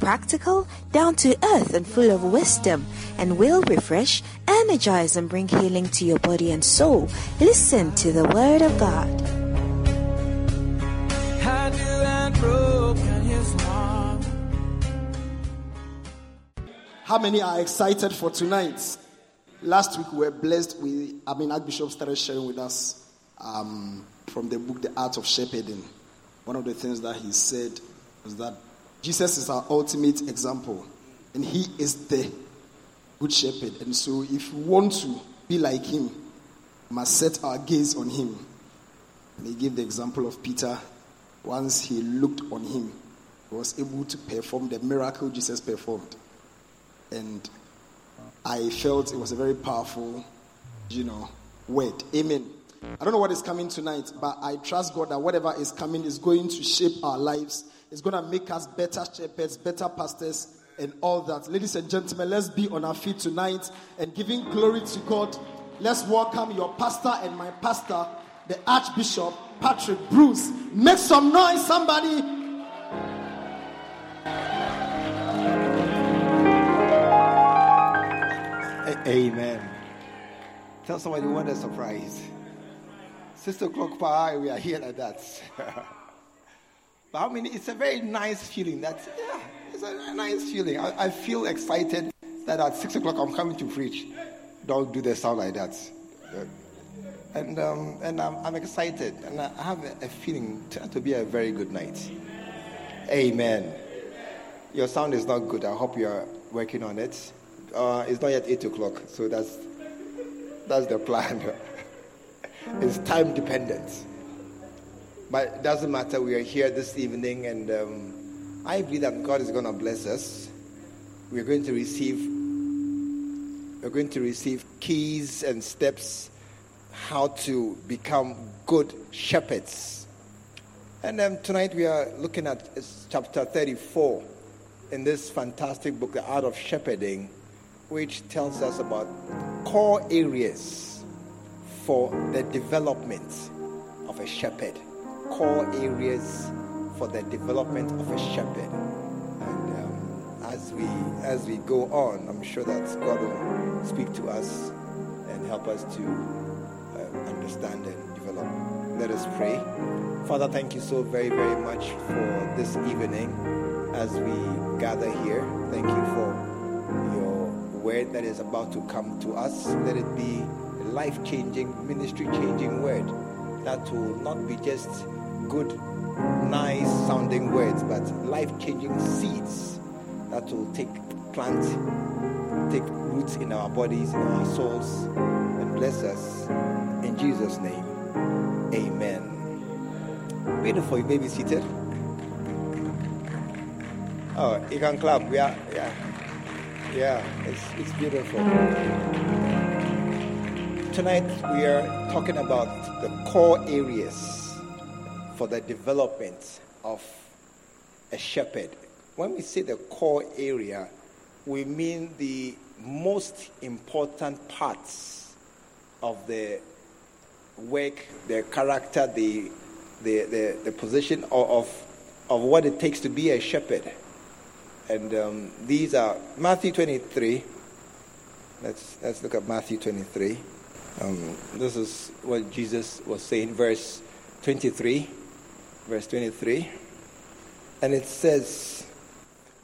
practical, down to earth, and full of wisdom, and will refresh, energize, and bring healing to your body and soul. Listen to the Word of God. I knew I'd broken his heart. How many are excited for tonight? Last week we were blessed with, I mean, Archbishop started sharing with us um, from the book The Art of Shepherding. One of the things that he said was that Jesus is our ultimate example, and he is the good shepherd. And so, if we want to be like him, we must set our gaze on him. And he gave the example of Peter. Once he looked on him, he was able to perform the miracle Jesus performed. And I felt it was a very powerful, you know, word. Amen. I don't know what is coming tonight, but I trust God that whatever is coming is going to shape our lives. It's going to make us better shepherds, better pastors, and all that. Ladies and gentlemen, let's be on our feet tonight and giving glory to God. Let's welcome your pastor and my pastor, the Archbishop Patrick Bruce. Make some noise, somebody. Amen. Tell somebody want a surprise. Six o'clock we are here like that. but how many? It's a very nice feeling. That yeah, it's a nice feeling. I, I feel excited that at six o'clock I'm coming to preach. Don't do the sound like that. And um, and I'm, I'm excited, and I have a, feeling to, be a very good night. Amen. Your sound is not good. I hope you are working on it. Uh, it's not yet eight o'clock, so that's that's the plan. it's time dependent, but it doesn't matter. We are here this evening, and um, I believe that God is going to bless us. We're going to receive. We're going to receive keys and steps how to become good shepherds. And um, tonight we are looking at uh, chapter 34 in this fantastic book, The Art of Shepherding, which tells us about core areas for the development of a shepherd. Core areas for the development of a shepherd. And um, as we as we go on, I'm sure that God will speak to us and help us to uh, understand and develop. Let us pray. Father, thank you so very, very much for this evening as we gather here. Thank you for your word that is about to come to us. Let it be a life changing, ministry changing word that will not be just good, nice sounding words, but life changing seeds that will take plant, take roots in our bodies, in our souls, and bless us. In Jesus' name, amen. Beautiful. You may be seated. Oh, you can clap. Yeah, yeah. Yeah, it's, it's beautiful. Tonight we are talking about the core areas for the development of a shepherd. When we say the core area, we mean the most important parts of the work, the character, the, the, the, the position of, of, of what it takes to be a shepherd. And um, these are Matthew 23. Let's, let's look at Matthew 23. Um, this is what Jesus was saying, verse 23. Verse 23. And it says,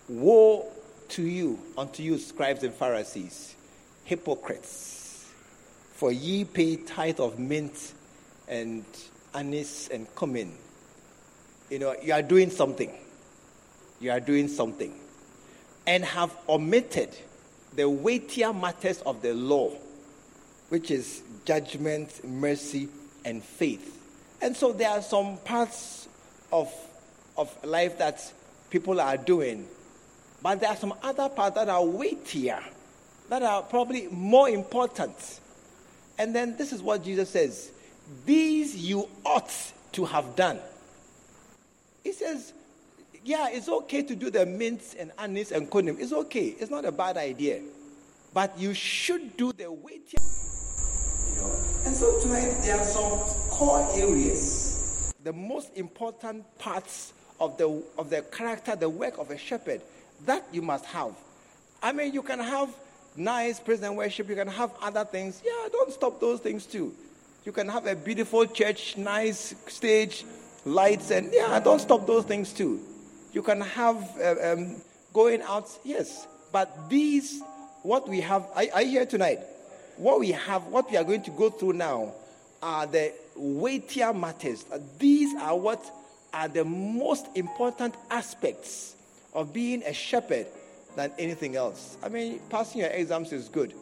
Woe to you, unto you, scribes and Pharisees, hypocrites, for ye pay tithe of mint and anise and cumin. You know, you are doing something. You are doing something and have omitted the weightier matters of the law, which is judgment, mercy, and faith. And so there are some parts of, of life that people are doing, But there are some other parts that are weightier, that are probably more important. And then this is what Jesus says These you ought to have done. He says, Yeah, it's okay to do the mints and anise and cumin. It's okay. It's not a bad idea. But you should do the weightier. You know? And so tonight there are some core areas. The most important parts of the, of the character, the work of a shepherd, that you must have. I mean, you can have nice praise and worship, you can have other things. Yeah, don't stop those things too. You can have a beautiful church, nice stage, lights, and yeah, don't stop those things too. You can have uh, um, going out, yes, but these, what we have, I hear tonight, what we have, what we are going to go through now, are the weightier matters. These are what are the most important aspects of being a shepherd than anything else. I mean, passing your exams is good.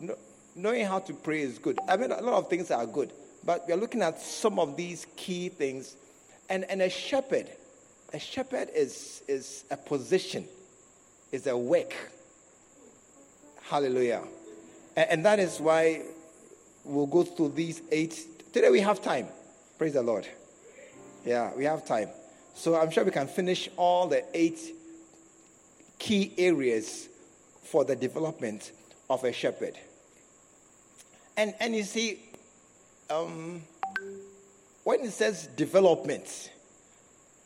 No, knowing how to pray is good. I mean, a lot of things are good. But we're looking at some of these key things. And, and a shepherd, a shepherd is, is a position, is a work. Hallelujah. And, and that is why we'll go through these eight. Today we have time. Praise the Lord. Yeah, we have time. So I'm sure we can finish all the eight key areas for the development of a shepherd. And, and you see, um, when it says development,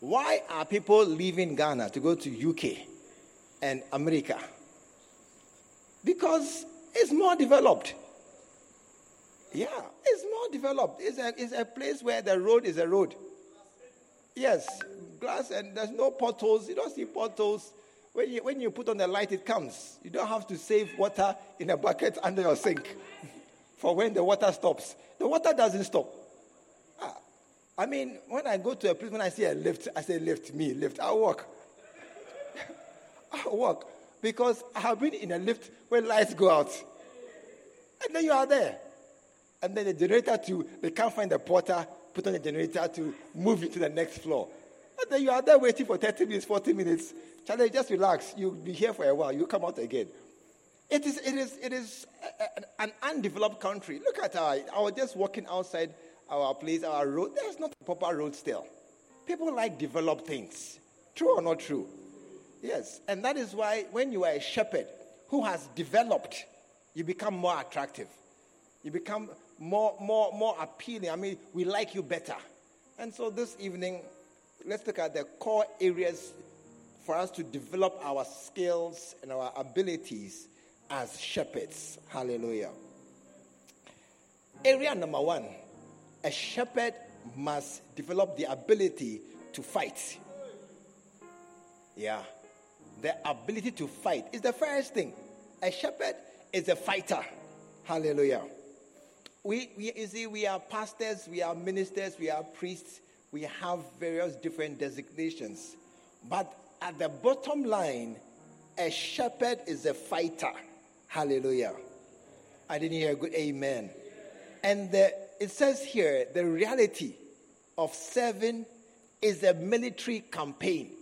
why are people leaving Ghana to go to UK and America? Because it's more developed. Yeah, it's more developed. It's a, it's a place where the road is a road. Yes, glass and there's no potholes. You don't see potholes. When you, when you put on the light, it comes. You don't have to save water in a bucket under your sink for when the water stops. The water doesn't stop. Ah, I mean, when I go to a place, when I see a lift, I say, lift me, lift. I'll walk. I'll walk. Because I have been in a lift where lights go out. And then you are there. And then the generator to they can't find the porter, put on the generator to move it to the next floor. And then you are there waiting for 30 minutes, 40 minutes. Charlie, just relax. You'll be here for a while. You'll come out again. It is, it is, it is a, an undeveloped country. Look at our, I was just walking outside our place, our road. There's not a proper road still. People like developed things. True or not true? Yes. And that is why when you are a shepherd who has developed, you become more attractive. You become more, more, more appealing. I mean, we like you better. And so this evening, let's look at the core areas for us to develop our skills and our abilities as shepherds. Hallelujah. Area number one a shepherd must develop the ability to fight. Yeah. The ability to fight is the first thing. A shepherd is a fighter. Hallelujah. We, we, you see, we are pastors, we are ministers, we are priests, we have various different designations. But at the bottom line, a shepherd is a fighter. Hallelujah. I didn't hear a good amen. And the, it says here the reality of serving is a military campaign.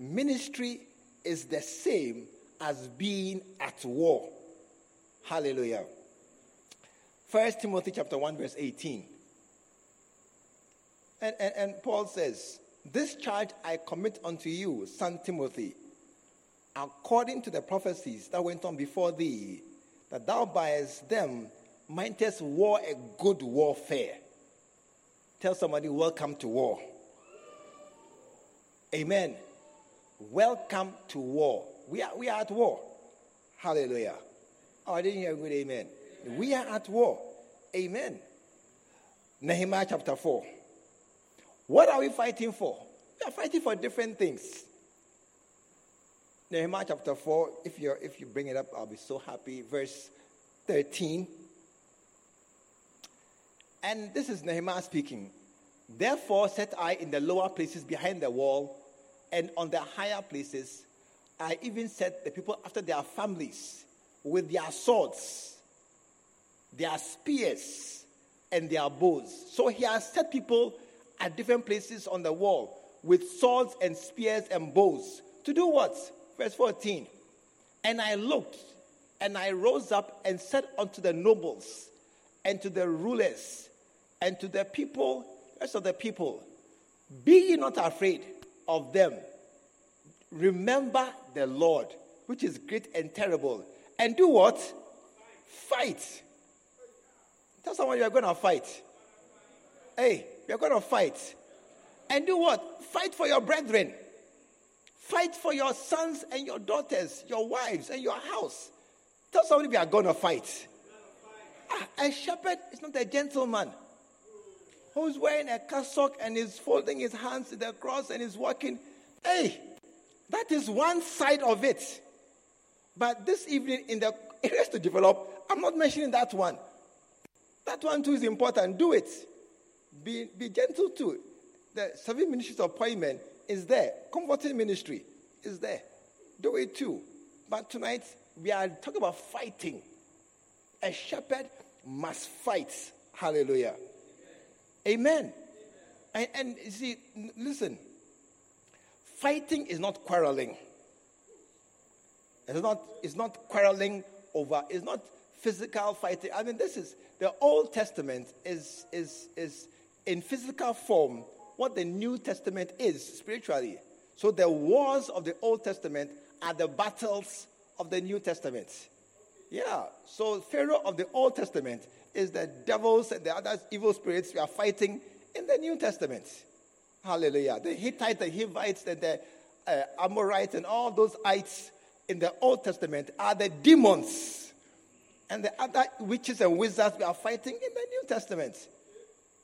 Ministry is the same as being at war. Hallelujah. First Timothy chapter 1, verse 18. And, and, and Paul says, This charge I commit unto you, son Timothy, according to the prophecies that went on before thee, that thou byest them mightest war a good warfare. Tell somebody, welcome to war. Amen. Welcome to war. We are, we are at war. Hallelujah. Oh, I didn't hear a good amen. We are at war. Amen. Nehemiah chapter 4. What are we fighting for? We are fighting for different things. Nehemiah chapter 4, if, you if you bring it up, I'll be so happy. Verse 13. And this is Nehemiah speaking. Therefore, set I in the lower places behind the wall, and on the higher places, I even set the people after their families with their swords their spears and their bows. So he has set people at different places on the wall with swords and spears and bows. To do what? Verse 14. And I looked, and I rose up and said unto the nobles, and to the rulers, and to the people, rest of the people, Be ye not afraid of them. Remember the Lord, which is great and terrible. And do what? Fight. Tell someone you are going to fight. Hey, you're going to fight. And do what? Fight for your brethren. Fight for your sons and your daughters, your wives and your house. Tell somebody we are going to fight. Ah, a shepherd is not a gentleman who's wearing a cassock and is folding his hands to the cross and is walking. Hey, that is one side of it. But this evening, in the areas to develop, I'm not mentioning that one. That one too is important. Do it. Be, be gentle too. The seven ministries appointment is there. Comforting ministry is there. Do it too. But tonight, we are talking about fighting. A shepherd must fight. Hallelujah. Amen. And, and see, listen, fighting is not quarreling. It's not, it's not quarreling over, it's not physical fighting. I mean, this is the Old Testament is, is, is in physical form what the New Testament is spiritually. So the wars of the Old Testament are the battles of the New Testament. Yeah. So Pharaoh of the Old Testament is the devils and the other evil spirits we are fighting in the New Testament. Hallelujah. The Hittites, the Hivites, and the uh, Amorites, and all those ites in the Old Testament are the demons. And the other witches and wizards we are fighting in the New Testament.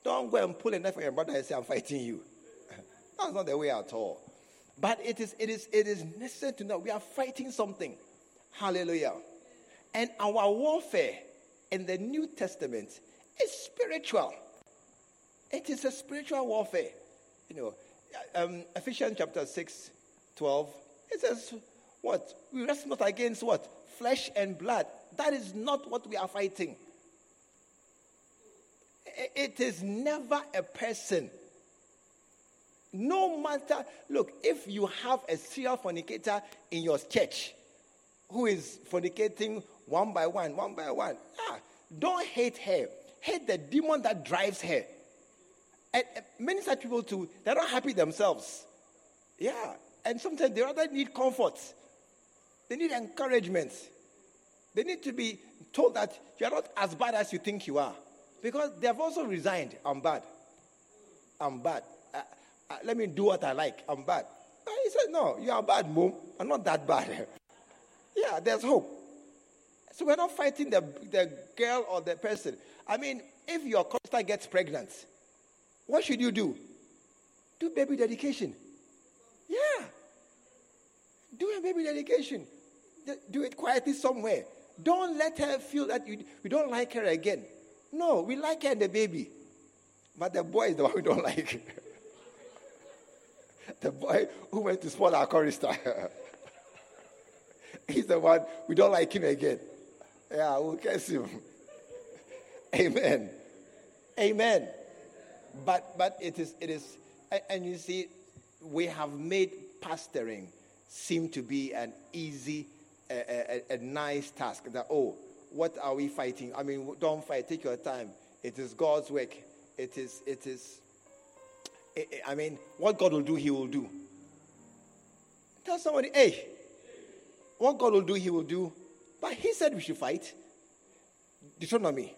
Don't go and pull a knife on your brother and say, I'm fighting you. That's not the way at all. But it is, it is, it is necessary to know we are fighting something. Hallelujah. And our warfare in the New Testament is spiritual. It is a spiritual warfare. You know, um, Ephesians chapter 6, 12, it says, What? We wrestle not against what? Flesh and blood. That is not what we are fighting. It is never a person. No matter, look, if you have a serial fornicator in your church who is fornicating one by one, one by one, ah, don't hate her. Hate the demon that drives her. And many such people too, they're not happy themselves. Yeah. And sometimes they rather need comfort. They need encouragement. They need to be told that you're not as bad as you think you are. Because they have also resigned. I'm bad. I'm bad. Uh, uh, let me do what I like. I'm bad. Uh, he said, No, you are bad, mom. I'm not that bad. yeah, there's hope. So we're not fighting the, the girl or the person. I mean, if your sister gets pregnant, what should you do? Do baby dedication. Yeah. Do a baby dedication. Do it quietly somewhere. Don't let her feel that you, you don't like her again. No, we like her and the baby. But the boy is the one we don't like. the boy who went to spoil our chorister. He's the one we don't like him again. Yeah, we'll curse him. Amen. Amen. But but it is it is and you see, we have made pastoring seem to be an easy, a, a, a nice task. That oh, what are we fighting? I mean, don't fight. Take your time. It is God's work. It is. It is. I mean, what God will do, He will do. Tell somebody, hey, what God will do, He will do. But He said we should fight. Deuteronomy.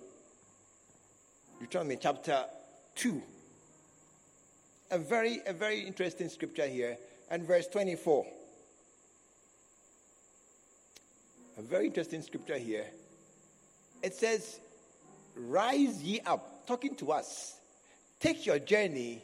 Deuteronomy chapter 2. A very, a very interesting scripture here. And verse 24. A very interesting scripture here. It says, Rise ye up, talking to us. Take your journey.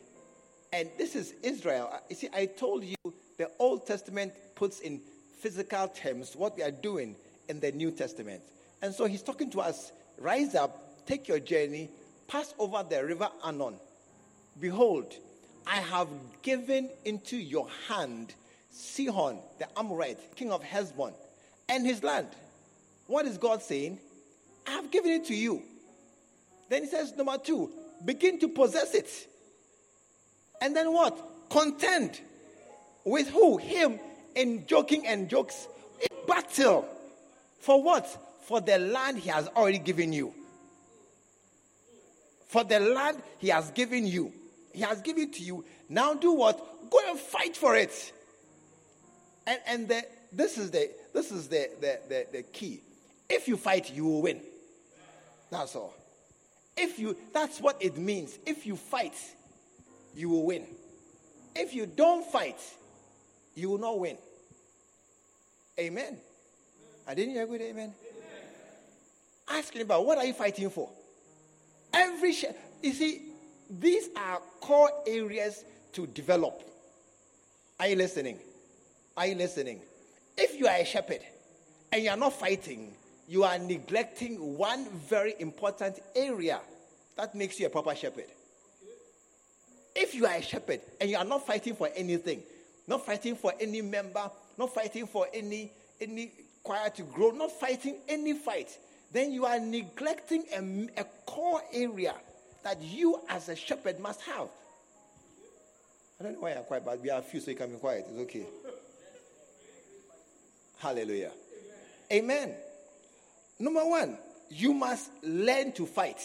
And this is Israel. Uh, you see, I told you the Old Testament puts in physical terms what we are doing in the New Testament. And so he's talking to us rise up, take your journey, pass over the river Arnon. Behold, I have given into your hand Sihon, the Amorite, king of Heshbon, and his land. What is God saying? I have given it to you. Then he says, number two, begin to possess it. And then what? Contend with who? Him in joking and jokes. In battle. For what? For the land he has already given you. For the land he has given you. He has given to you. Now do what? Go and fight for it. And, and the, this is, the, this is the, the, the, the key. If you fight, you will win. That's all. If you, that's what it means. If you fight, you will win. If you don't fight, you will not win. Amen. I didn't hear good amen. amen. Asking about what are you fighting for? Every sh- you see, these are core areas to develop. Are you listening? Are you listening? If you are a shepherd and you are not fighting, you are neglecting one very important area that makes you a proper shepherd. If you are a shepherd and you are not fighting for anything, not fighting for any member, not fighting for any any choir to grow, not fighting any fight, then you are neglecting a, a core area that you as a shepherd must have. I don't know why you're quiet, but we are a few, so you can be quiet. It's okay. Hallelujah. Amen. Amen. Number one, you must learn to fight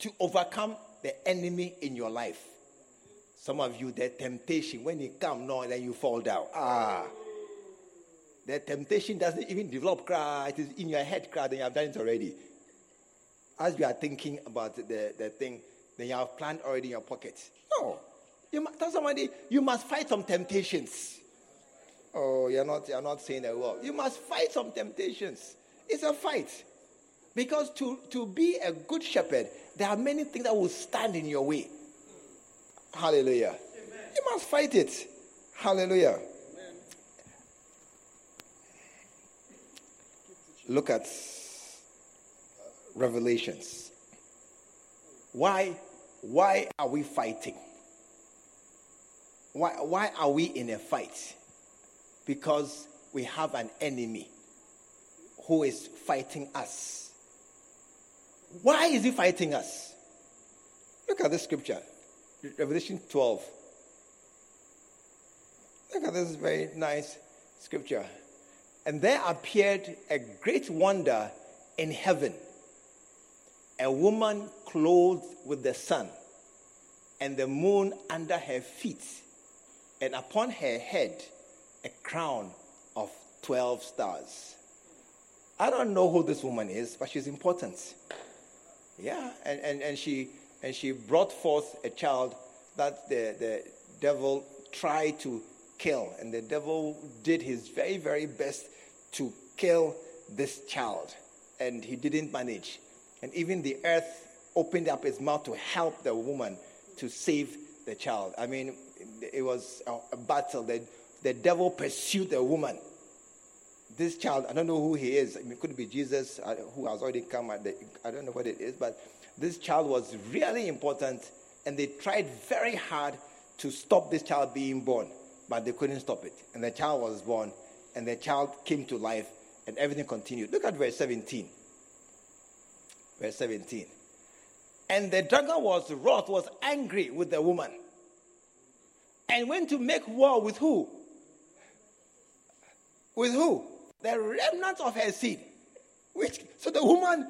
to overcome the enemy in your life. Some of you, the temptation, when it comes, no, then you fall down. Ah. The temptation doesn't even develop, cry. It is in your head, cry, then you have done it already. As you are thinking about the, the thing, then you have planned already in your pocket. No. You must tell somebody, you must fight some temptations. Oh, you're not, you're not saying that well. You must fight some temptations. It's a fight. Because to, to be a good shepherd, there are many things that will stand in your way. Hallelujah. Amen. You must fight it. Hallelujah. Amen. Look at uh, Revelations. Why, why are we fighting? Why, why are we in a fight? Because we have an enemy who is fighting us. Why is he fighting us? Look at this scripture, Revelation 12. Look at this very nice scripture. And there appeared a great wonder in heaven a woman clothed with the sun, and the moon under her feet, and upon her head a crown of 12 stars. I don't know who this woman is, but she's important. Yeah, and, and, and, she, and she brought forth a child that the, the devil tried to kill. And the devil did his very, very best to kill this child. And he didn't manage. And even the earth opened up its mouth to help the woman to save the child. I mean, it was a, battle. The, the devil pursued the woman this child, I don't know who he is. It could be Jesus uh, who has already come. The, I don't know what it is, but this child was really important, and they tried very hard to stop this child being born, but they couldn't stop it. And the child was born, and the child came to life, and everything continued. Look at verse 17. Verse 17. And the dragon was wroth, was angry with the woman, and went to make war with who? With who? the remnant of her seed. Which so the woman,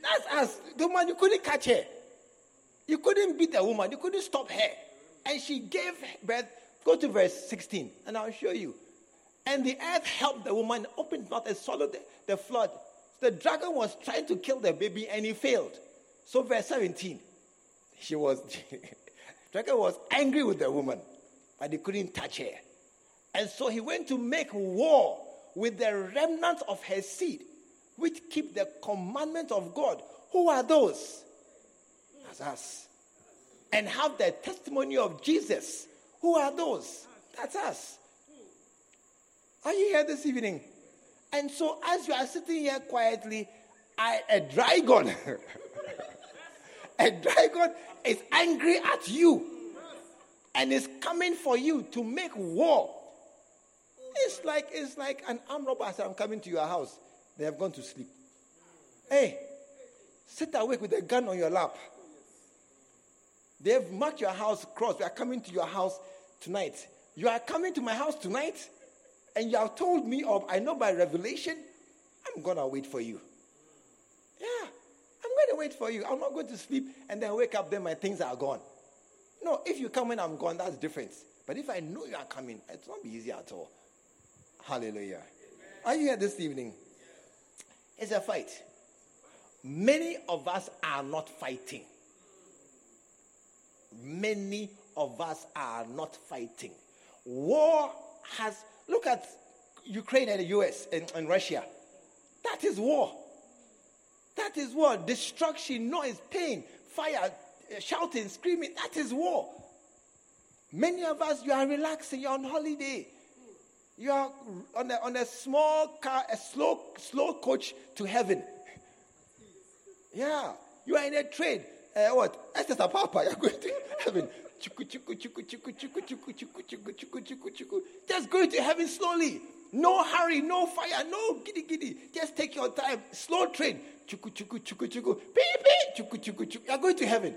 that's us. The woman you couldn't catch her. You couldn't beat the woman. You couldn't stop her. And she gave birth. Go to verse 16, and I'll show you. And the earth helped the woman, opened mouth and swallowed the, the flood. The dragon was trying to kill the baby, and he failed. So verse 17, she was dragon was angry with the woman, but he couldn't touch her. And so he went to make war with the remnant of her seed, which keep the commandment of God. Who are those? That's us. And have the testimony of Jesus. Who are those? That's us. Are you here this evening? And so, as you are sitting here quietly, I, a dragon, a dragon is angry at you and is coming for you to make war it's like it's like an armed robber said, I'm coming to your house. They have gone to sleep. Hey, sit awake with a gun on your lap. They have marked your house cross. We are coming to your house tonight. You are coming to my house tonight? and you have told me, of I know by revelation, I'm to wait for you. Yeah, I'm to wait for you. I'm not going to sleep and then wake up, then my things are gone. No, if you come when I'm gone, that's different. But if I know you are coming, it's not be easy at all. Hallelujah. Are you here this evening? It's a fight. Many of us are not fighting. Many of us are not fighting. War has, look at Ukraine and the US and, and Russia. That is war. That is war. Destruction, noise, pain, fire, uh, shouting, screaming. That is war. Many of us, you are relaxing, you're on holiday. You are on a, on a small car, a slow, slow coach to heaven. Yeah. You are in a train. Uh, what? Esther Papa, you're going to heaven. Just going to heaven slowly. No hurry, no fire, no giddy giddy. Just take your time. Slow train. Chuku chuku chuku chuku. Beep beep. Chuku chuku chuku. You're going to heaven.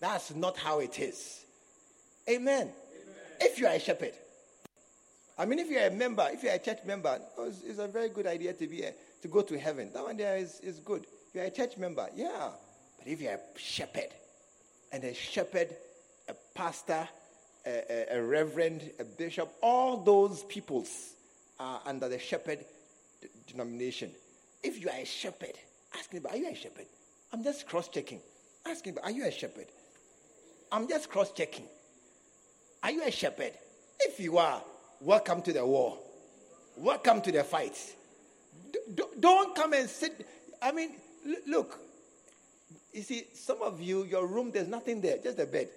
That's not how it is. Amen. Amen. If you are a shepherd. I mean, if you're a member, if you're a church member, oh, it's, it's a very good idea to be a, to go to heaven. That one there is, is good. If you're a church member, yeah. But if you're a shepherd, and a shepherd, a pastor, a, a, a reverend, a bishop, all those peoples are under the shepherd denomination. If you are a shepherd, ask me, are you a shepherd? I'm just cross checking. Ask me, are you a shepherd? I'm just cross checking. Are you a shepherd? If you are, welcome to the war. Welcome to the fight. D- don't come and sit. I mean, look, you see, some of you, your room, there's nothing there, just a bed.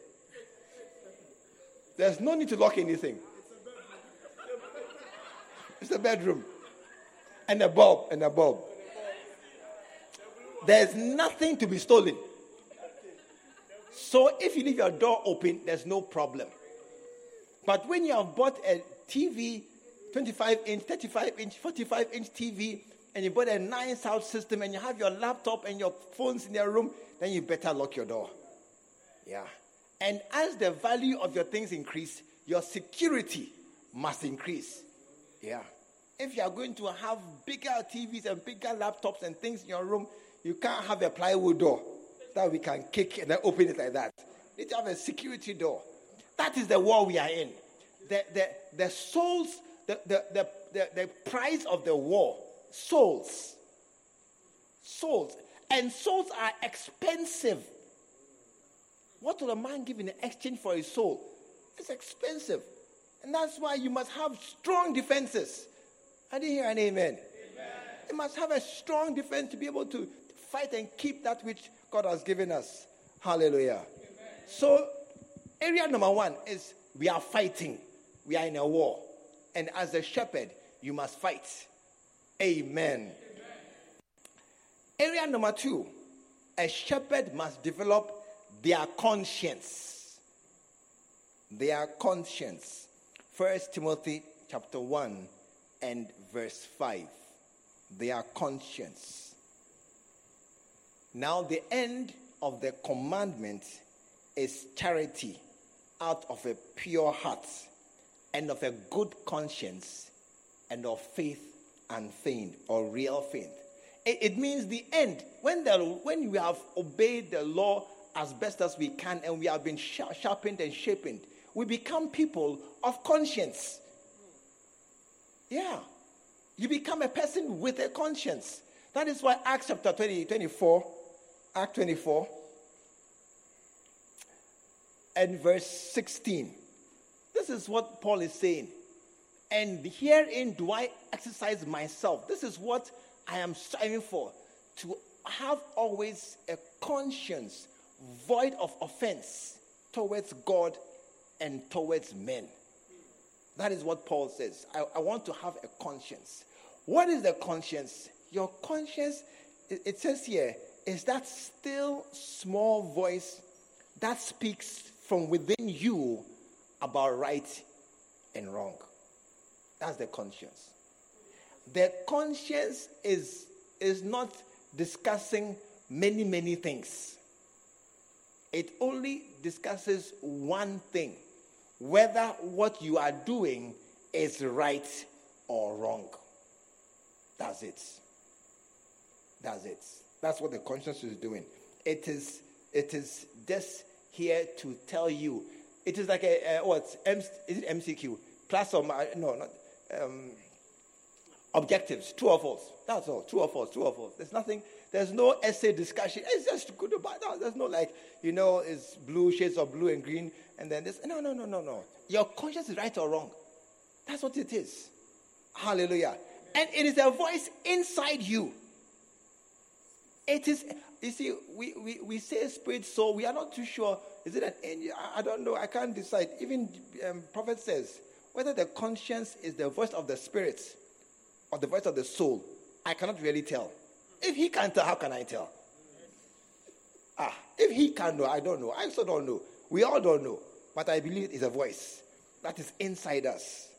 There's no need to lock anything. It's a bedroom. And a bulb, and a bulb. There's nothing to be stolen. So if you leave your door open, there's no problem. But when you have bought a TV, 25 inch, 35 inch, 45 inch TV, and you bought a nice sound system, and you have your laptop and your phones in your room, then you better lock your door. Yeah. And as the value of your things increase, your security must increase. Yeah. If you are going to have bigger TVs and bigger laptops and things in your room, you can't have a plywood door that we can kick and then open it like that. You need to have a security door. That is the war we are in. The, the, the souls, the, the, the, the, the price of the war, souls. Souls. And souls are expensive. What will a man give in exchange for his soul? It's expensive. And that's why you must have strong defenses. I didn't hear an amen. amen. You must have a strong defense to be able to fight and keep that which God has given us. Hallelujah. Amen. So, area number one is we are fighting. We are in a war. And as a shepherd, you must fight. Amen. Area number two a shepherd must develop their conscience. Their conscience. First Timothy chapter 1 and verse 5. Their conscience. Now, the end of the commandment is charity out of a pure heart and of a good conscience and of faith unfeigned or real faith. It, it means the end. When, the, when we have obeyed the law as best as we can and we have been sharpened and shapened, we become people of conscience. Yeah. You become a person with a conscience. That is why Acts chapter 20, 24, Act 24, and verse 16. This is what Paul is saying. And herein do I exercise myself. This is what I am striving for to have always a conscience void of offense towards God and towards men. That is what Paul says. I, I, want to have a conscience. What is the conscience? Your conscience, it, it says here, is that still small voice that speaks from within you about right and wrong. That's the conscience. The conscience is, is not discussing many, many things. It only discusses one thing whether what you are doing is right or wrong. That's it. That's it. That's what the conscience is doing. It is it is just here to tell you. It is like a, what? M, is it MCQ? Plus or minus? No, not. Um, objectives. True or false. That's all. True or false. True or false. There's nothing. There's no essay discussion. It's just good or bad. There's no like you know, it's blue shades of blue and green, and then this. No, no, no, no, no. Your conscience is right or wrong. That's what it is. Hallelujah. And it is a voice inside you. It is, you see, we, we, we say spirit, soul, we are not too sure. Is it an angel? I, don't know. I can't decide. Even um, prophet says whether the conscience is the voice of the spirit or the voice of the soul. I cannot really tell. If he can't tell, how can I tell? Ah, if he can know, I don't know. I also don't know. We all don't know. But I believe it is a voice that is inside us.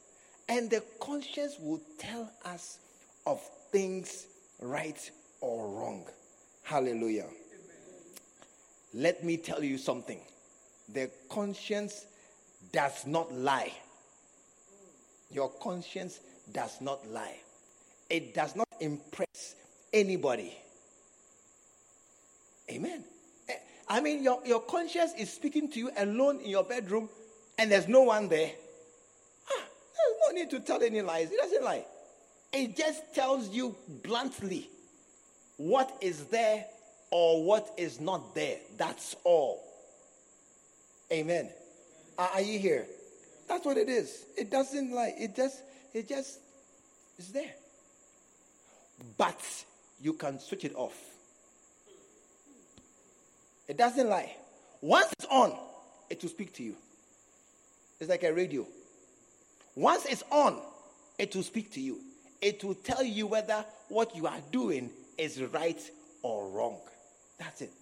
And the conscience will tell us of things right or wrong. Hallelujah. Let me tell you something. The conscience does not lie. Your conscience does not lie. It does not impress anybody. Amen. Eh, I mean, your, your conscience is speaking to you alone in your bedroom and there's no one there. There's no need to tell any lies. It doesn't lie. It just tells you bluntly what is there or what is not there. That's all. Amen. Are you here? That's what it is. It doesn't lie. It just, it just is there. But you can switch it off. It doesn't lie. Once it's on, it will speak to you. It's like a radio. Once it's on, it will speak to you. It will tell you whether what you are doing is right or wrong. That's it.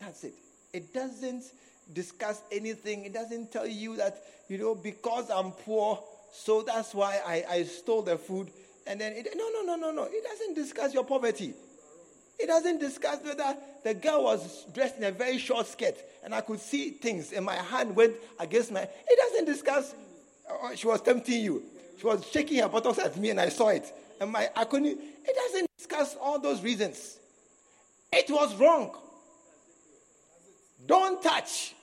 That's it. It doesn't discuss anything. It doesn't tell you that, you know, because I'm poor, so that's why I, I stole the food. And then, it, no, no, no, no, no. It doesn't discuss your poverty. It doesn't discuss whether the girl was dressed in a very short skirt and I could see things and my hand went against my. It doesn't discuss uh, she was tempting you. She was shaking her buttocks at me, and I saw it. And my I couldn't. It doesn't discuss all those reasons. It was wrong. Don't touch.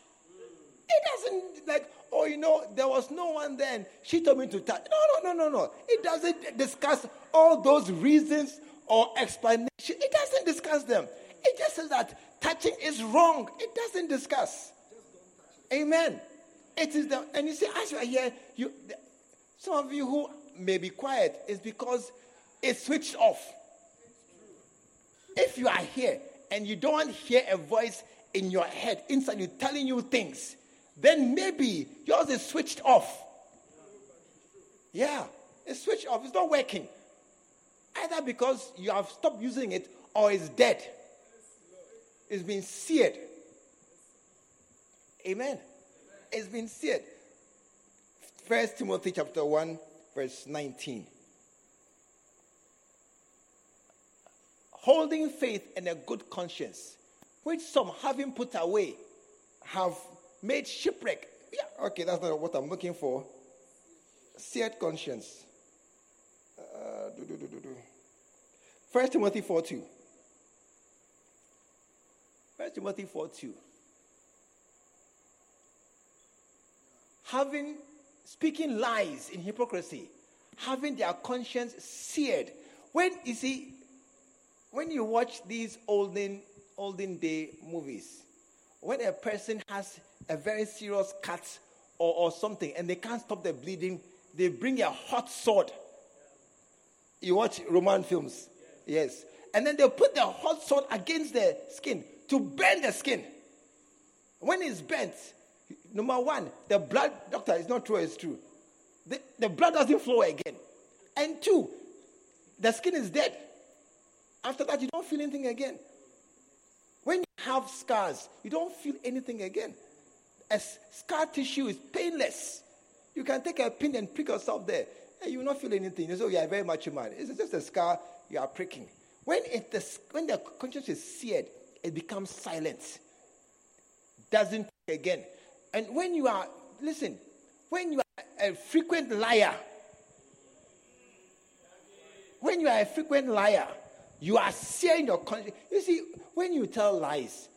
It doesn't like. Oh, you know, there was no one then. She told me to touch. No, no, no, no, no. It doesn't discuss all those reasons or explanation. It doesn't discuss them. It just says that touching is wrong. It doesn't discuss. Amen. It is the, and you see, as you are here, you, some of you who may be quiet is because it's switched off. If you are here and you don't hear a voice in your head, inside you telling you things, then maybe yours is switched off. Yeah, it's switched off. It's not working. Either because you have stopped using it or it's dead. It's been seared. Amen it's been seared. First Timothy chapter 1, verse 19. Holding faith and a good conscience, which some having put away have made shipwreck. Yeah, okay, that's not what I'm looking for. Seared conscience. Uh, do, do, do, do, do. First Timothy 4 2. First Timothy 4 2. having speaking lies in hypocrisy, having their conscience seared. When you see, when you watch these olden olden day movies, when a person has a very serious cut or, or something and they can't stop the bleeding, they bring a hot sword. You watch Roman films, yes, and then they put the hot sword against the skin to burn the skin. When it's burnt, Number one, the blood, doctor, it's not true, it's true. The, the blood doesn't flow again. And two, the skin is dead. After that, you don't feel anything again. When you have scars, you don't feel anything again. As scar tissue is painless. You can take a pin and prick yourself there, and you will not feel anything. You say, oh, you are very much human. It's just a scar you are pricking. When, it, the, when the conscience is seared, it becomes silent. Doesn't again. And when you are, listen, when you are a frequent liar, when you are a frequent liar, you are seeing your conscience. You see, when you tell lies,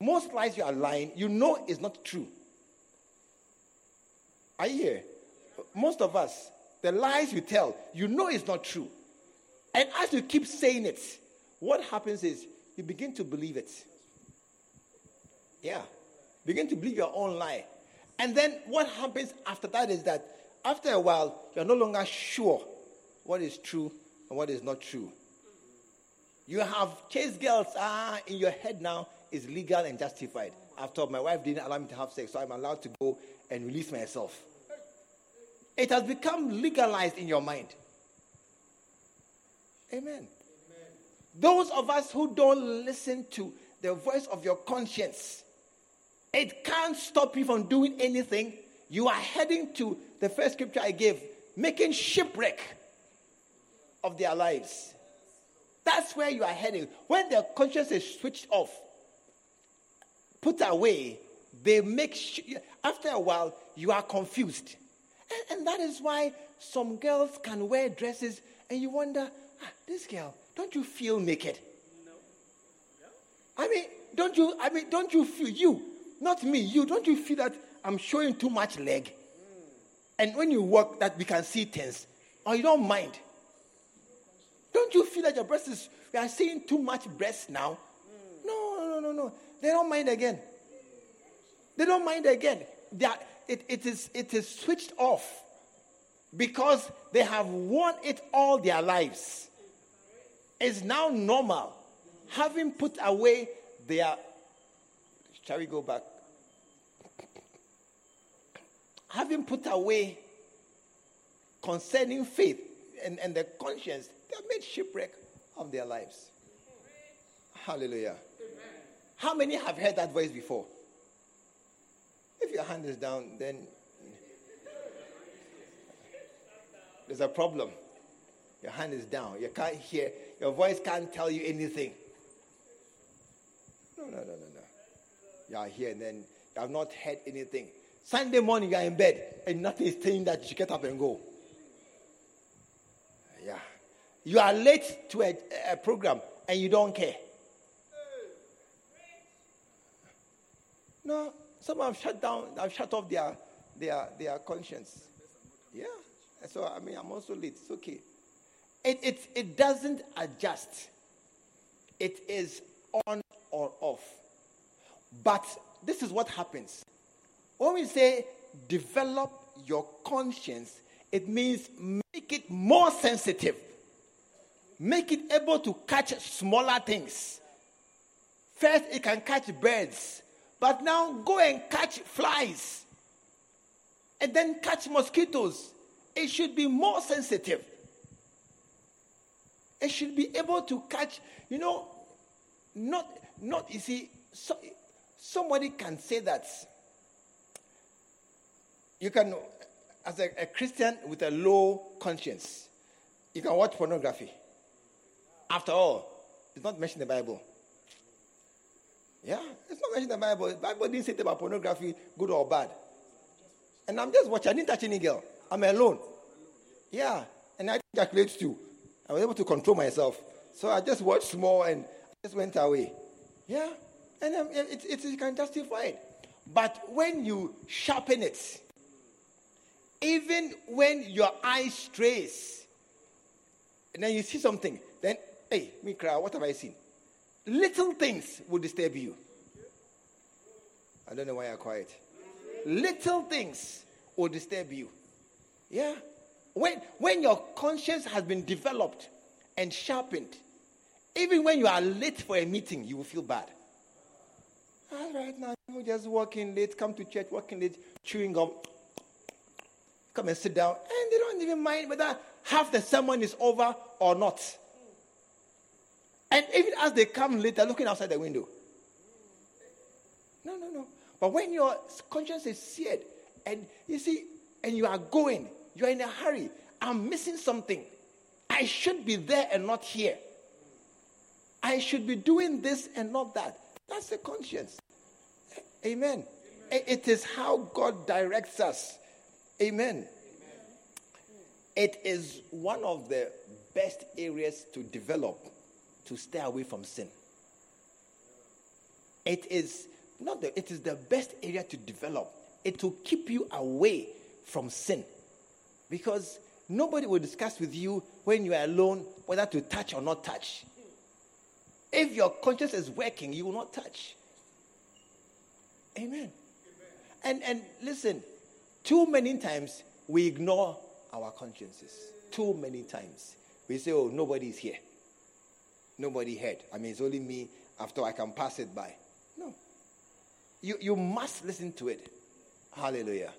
most lies you are lying, you know it's not true. Are you here? Most of us, the lies you tell, you know it's not true. And as you keep saying it, what happens is you begin to believe it. Yeah. Begin to believe your own lie. And then what happens after that is that after a while, you're no longer sure what is true and what is not true. You have chased girls ah, in your head now is legal and justified. After my wife didn't allow me to have sex, so I'm allowed to go and release myself. It has become legalized in your mind. Amen. Amen. Those of us who don't listen to the voice of your conscience, it can't stop you from doing anything. You are heading to the first scripture I gave, making shipwreck of their lives. That's where you are heading. When their conscience is switched off, put away, they make, sh- after a while, you are confused. And, and, that is why some girls can wear dresses and you wonder, ah, this girl, don't you feel naked? No. I mean, don't you, I mean, don't you feel, you, not me, you, don't you feel that I'm showing too much leg? And when you walk, that we can see things, or you don't mind. Don't you feel that your breast is, we are seeing too much breast now? No, no, no, no. They don't mind again. They don't mind again. They are, it, it, is, it is switched off because they have worn it all their lives. It's now normal. Having put away their. Shall we go back? Having put away concerning faith and, and the conscience, they have made shipwreck of their lives. Hallelujah. How many have heard that voice before? If your hand is down, then there's a problem. Your hand is down. You can't hear. Your voice can't tell you anything. No, no, no, no, no. You are here and then you have not heard anything. Sunday morning you are in bed and nothing is saying that you get up and go. You are late to a, a program and you don't care. No, some have shut down, have shut off their, their, their conscience. Yeah. So, I mean, I'm also late. It's okay. It, it, it doesn't adjust, it is on or off. But this is what happens. When we say develop your conscience, it means make it more sensitive, make it able to catch smaller things. First, it can catch birds. But now go and catch flies and then catch mosquitoes. It should be more sensitive. It should be able to catch, you know, not, not, you see, so, somebody can say that. You can, as a, a Christian with a low conscience, you can watch pornography. After all, it's not mentioned in the Bible. Yeah, it's not mentioned in the Bible. The Bible didn't say about pornography, good or bad. And I'm just watching. I didn't touch any girl. I'm alone. Yeah, and I ejaculate too. I was able to control myself. So I just watched small and I just went away. Yeah, and um, it, it, you can justify it. But when you sharpen it, even when your eye strays, and then you see something, then, hey, me cry, what have I seen? Little things will disturb you. I don't know why you're quiet. Little things will disturb you. Yeah. When, when your conscience has been developed and sharpened, even when you are late for a meeting, you will feel bad. All right, now you just walking late, come to church, walking late, chewing gum, come and sit down, and they don't even mind whether half the sermon is over or not. And even as they come later, looking outside the window. No, no, no. But when your conscience is seared, and you see, and you are going, you are in a hurry, I'm missing something. I should be there and not here. I should be doing this and not that. That's the conscience. Amen. Amen. It is how God directs us. Amen. It is one of the best areas to develop to stay away from sin. It is not the, it is the best area to develop. It will keep you away from sin. Because nobody will discuss with you when you are alone whether to touch or not touch. If your conscience is working, you will not touch. Amen. And and listen, too many times we ignore our consciences. Too many times. We say, Oh, nobody is here. Nobody heard. I mean, it's only me after I can pass it by. No. You, you must listen to it. Hallelujah.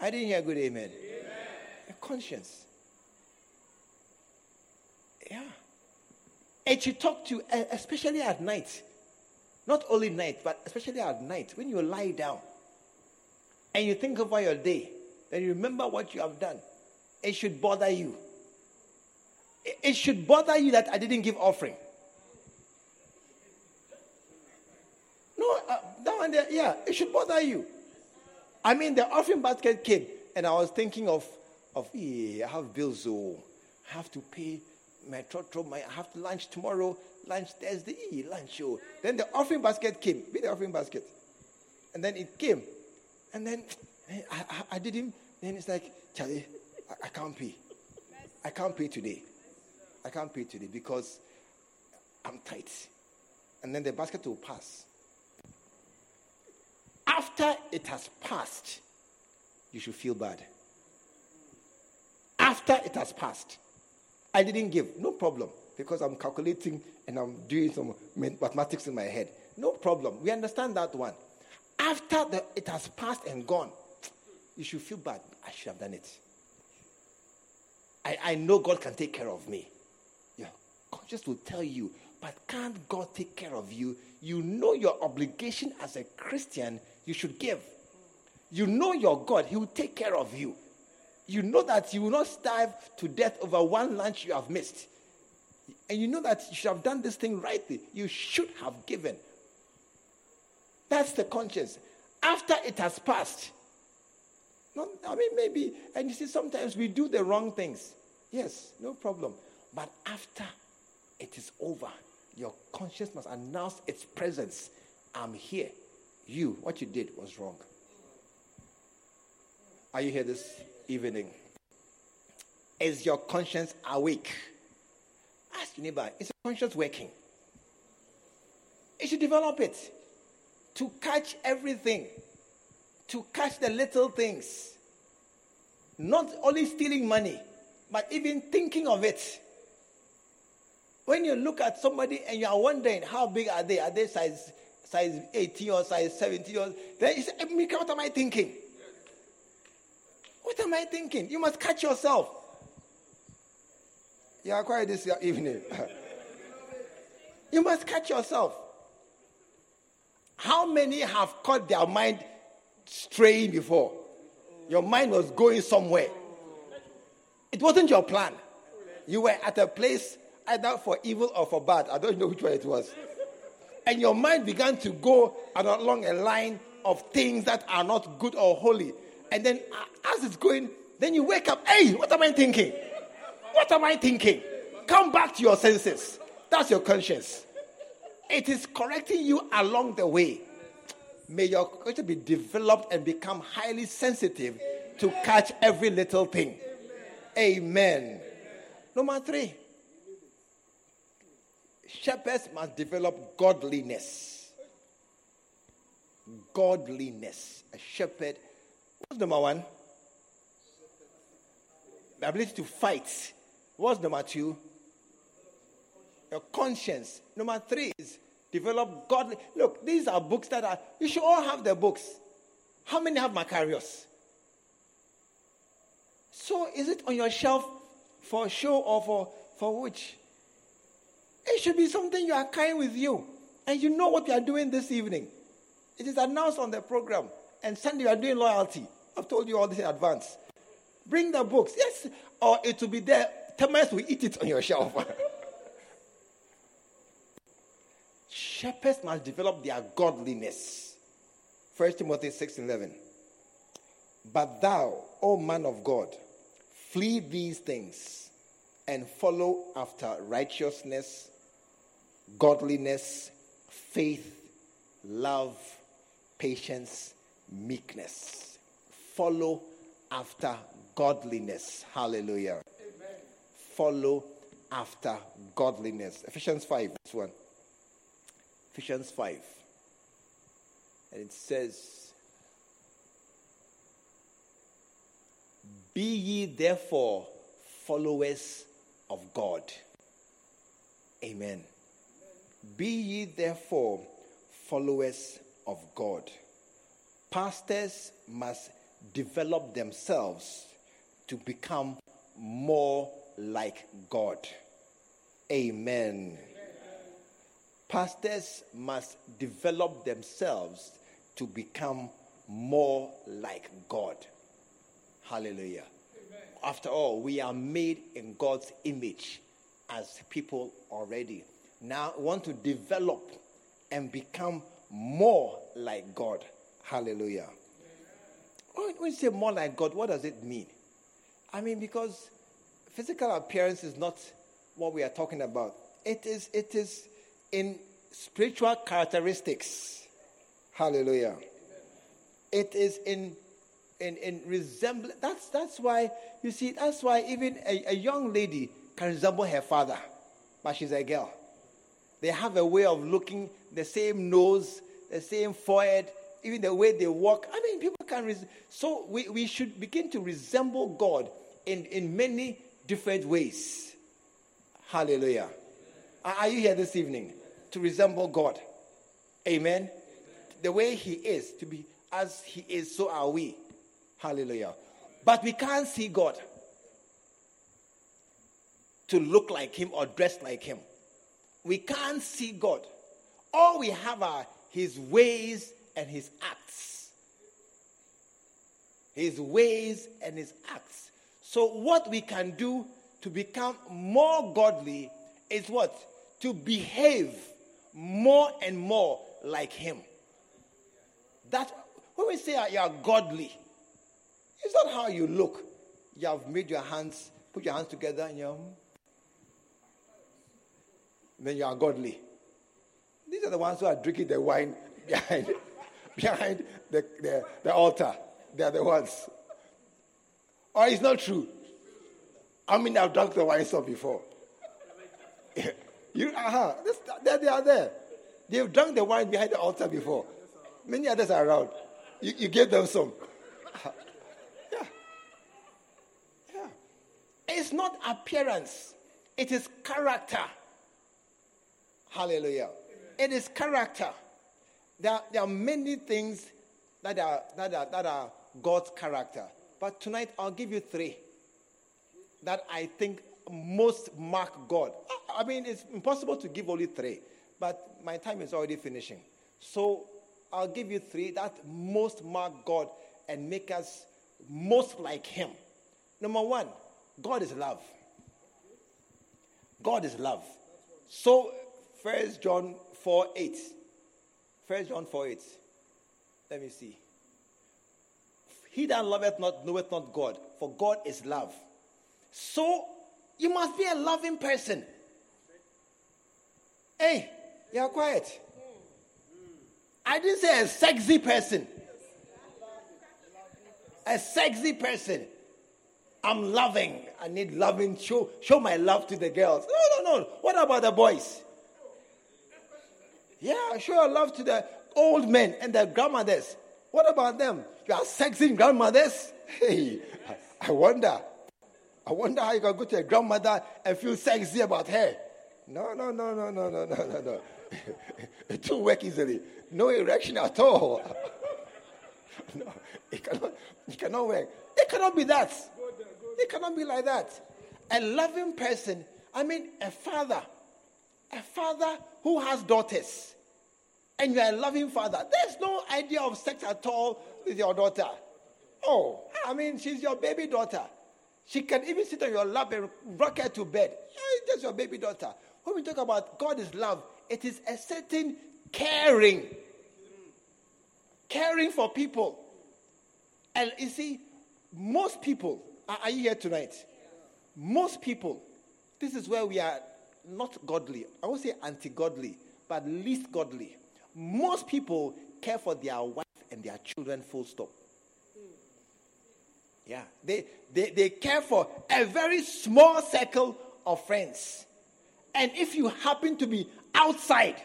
I didn't hear good amen. amen. A conscience. Yeah. And you talk to, especially at night. Not only night, but especially at night, when you lie down and you think over your day, and you remember what you have done, it should bother you. It should bother you that I didn't give offering. No, uh, that one there, yeah, it should bother you. I mean, the offering basket came, and I was thinking of, of, yeah, I have bills, so I have to pay my trotro, my, I have to lunch tomorrow, lunch Thursday, eh, lunch, oh. Then the offering basket came, be the offering basket. And then it came. And then eh, I, I, I didn't, then it's like, Charlie, I, I can't pay. I can't pay today. I can't pay today because I'm tight. And then the basket will pass. After it has passed, you should feel bad. After it has passed, I didn't give, no problem, because I'm calculating and I'm doing some mathematics in my head. No problem. We understand that one. After the, it has passed and gone, you should feel bad. I should have done it. I, I know God can take care of me. Conscience will tell you, but can't God take care of you? You know your obligation as a Christian, you should give. You know your God, He will take care of you. You know that you will not starve to death over one lunch you have missed. And you know that you should have done this thing rightly. You should have given. That's the conscience. After it has passed, not, I mean, maybe, and you see, sometimes we do the wrong things. Yes, no problem. But after it is over, your conscience must announce its presence. I'm here. You, what you did was wrong. Are you here this evening? Is your conscience awake? Ask your neighbor, is your conscience working? You should develop it to catch everything to catch the little things. Not only stealing money, but even thinking of it. When you look at somebody and you are wondering how big are they? Are they size size 18 or size 17 or then you say, eh, Mika, what am I thinking? What am I thinking? You must catch yourself. You are quiet this evening. you must catch yourself. How many have caught their mind straying before. Your mind was going somewhere. It wasn't your plan. You were at a place either for evil or for bad. I don't know which one it was. And your mind began to go along a line of things that are not good or holy. And then as it's going, then you wake up. Hey, what am I thinking? What am I thinking? Come back to your senses. That's your conscience. It is correcting you along the way. May your conscience be developed and become highly sensitive to catch every little thing. Amen. Number three, shepherds must develop godliness. Godliness. A shepherd. What's number one? The ability to fight. What's number two? Your conscience. Number three is develop godly. Look, these are books that are, you should all have the books. How many have Macarius? So is it on your shelf for show or for, for which? It should be something you are carrying with you. And you know what you are doing this evening. It is announced on the program. And Sunday you are doing loyalty. I've told you all this in advance. Bring the books. Yes. Or it will be there. Termites will eat it on your shelf. Shepherds must develop their godliness. 1 Timothy 6 11. But thou, O man of God, Flee these things and follow after righteousness, godliness, faith, love, patience, meekness. Follow after godliness. Hallelujah. Amen. Follow after godliness. Ephesians 5, this one. Ephesians 5. And it says, Be ye therefore followers of God. Amen. Be ye therefore followers of God. Pastors must develop themselves to become more like God. Amen. Amen. Pastors must develop themselves to become more like God. Hallelujah. Amen. After all, we are made in God's image as people already. Now, want to develop and become more like God. Hallelujah. When we say more like God, what does it mean? I mean, because physical appearance is not what we are talking about. It is, it is in spiritual characteristics. Hallelujah. It is in in, in resemblance. That's that's why you see, that's why even a, a young lady can resemble her father, but she's a girl. They have a way of looking, the same nose, the same forehead, even the way they walk. I mean, people can. Res- so we, we should begin to resemble God in, in many different ways. Hallelujah. Are you here this evening to resemble God? Amen. The way He is, to be as He is, so are we. Hallelujah. But we can't see God to look like Him or dress like Him. We can't see God. All we have are His ways and His acts. His ways and His acts. So, what we can do to become more godly is what? To behave more and more like Him. That when we say you are godly, it's not how you look. You have made your hands, put your hands together, and you hmm, then you are godly. These are the ones who are drinking the wine behind, behind the, the, the altar. They are the ones. Or it's not true. I mean, I've drunk the wine some before. you, uh-huh, they, they are there. They've drunk the wine behind the altar before. Many others are around. You, you gave them some. Yeah. Yeah. It's not appearance, it is character. Hallelujah. It is character. There, there are many things that are, that, are, that are God's character. But tonight I'll give you three that I think most mark God. I mean, it's impossible to give only three, but my time is already finishing. So I'll give you three that most mark God and make us most like Him. Number one, God is love. God is love. So, First John 4 8. First John 4 8. Let me see. He that loveth not knoweth not God, for God is love. So, you must be a loving person. Hey, you're quiet. I didn't say a sexy person. A sexy person. I'm loving. I need loving. Show, show my love to the girls. No, no, no. What about the boys? Yeah, show your love to the old men and their grandmothers. What about them? You are sexy grandmothers? Hey, I wonder. I wonder how you can go to a grandmother and feel sexy about her. No, no, no, no, no, no, no, no, no. it don't work easily. No erection at all. no, it cannot, it cannot work. It cannot be that. It cannot be like that. A loving person, I mean, a father, a father who has daughters, and you're a loving father, there's no idea of sex at all with your daughter. Oh, I mean, she's your baby daughter. She can even sit on your lap and rock her to bed. Yeah, just your baby daughter. When we talk about God is love, it is a certain caring. Caring for people. And you see, most people, Are, are you here tonight? Most people, this is where we are not godly. I won't say anti godly, but least godly. Most people care for their wife and their children, full stop. Yeah, they, they, they care for a very small circle of friends. And if you happen to be outside,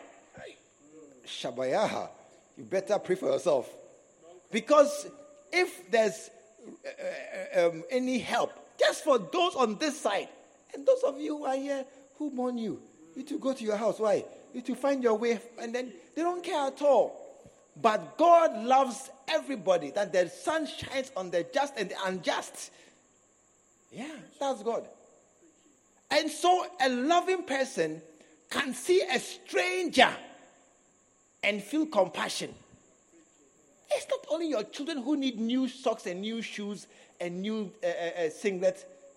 Shabayaha, you better pray for yourself. Because if there's uh, uh, um, any help, just for those on this side, and those of you who are here who mourn you, you to go to your house. Why? You to find your way, and then they don't care at all. But God loves everybody, that the sun shines on the just and the unjust. Yeah, that's God. And so a loving person can see a stranger and feel compassion. It's not only your children who need new socks and new shoes and new uh, uh, uh.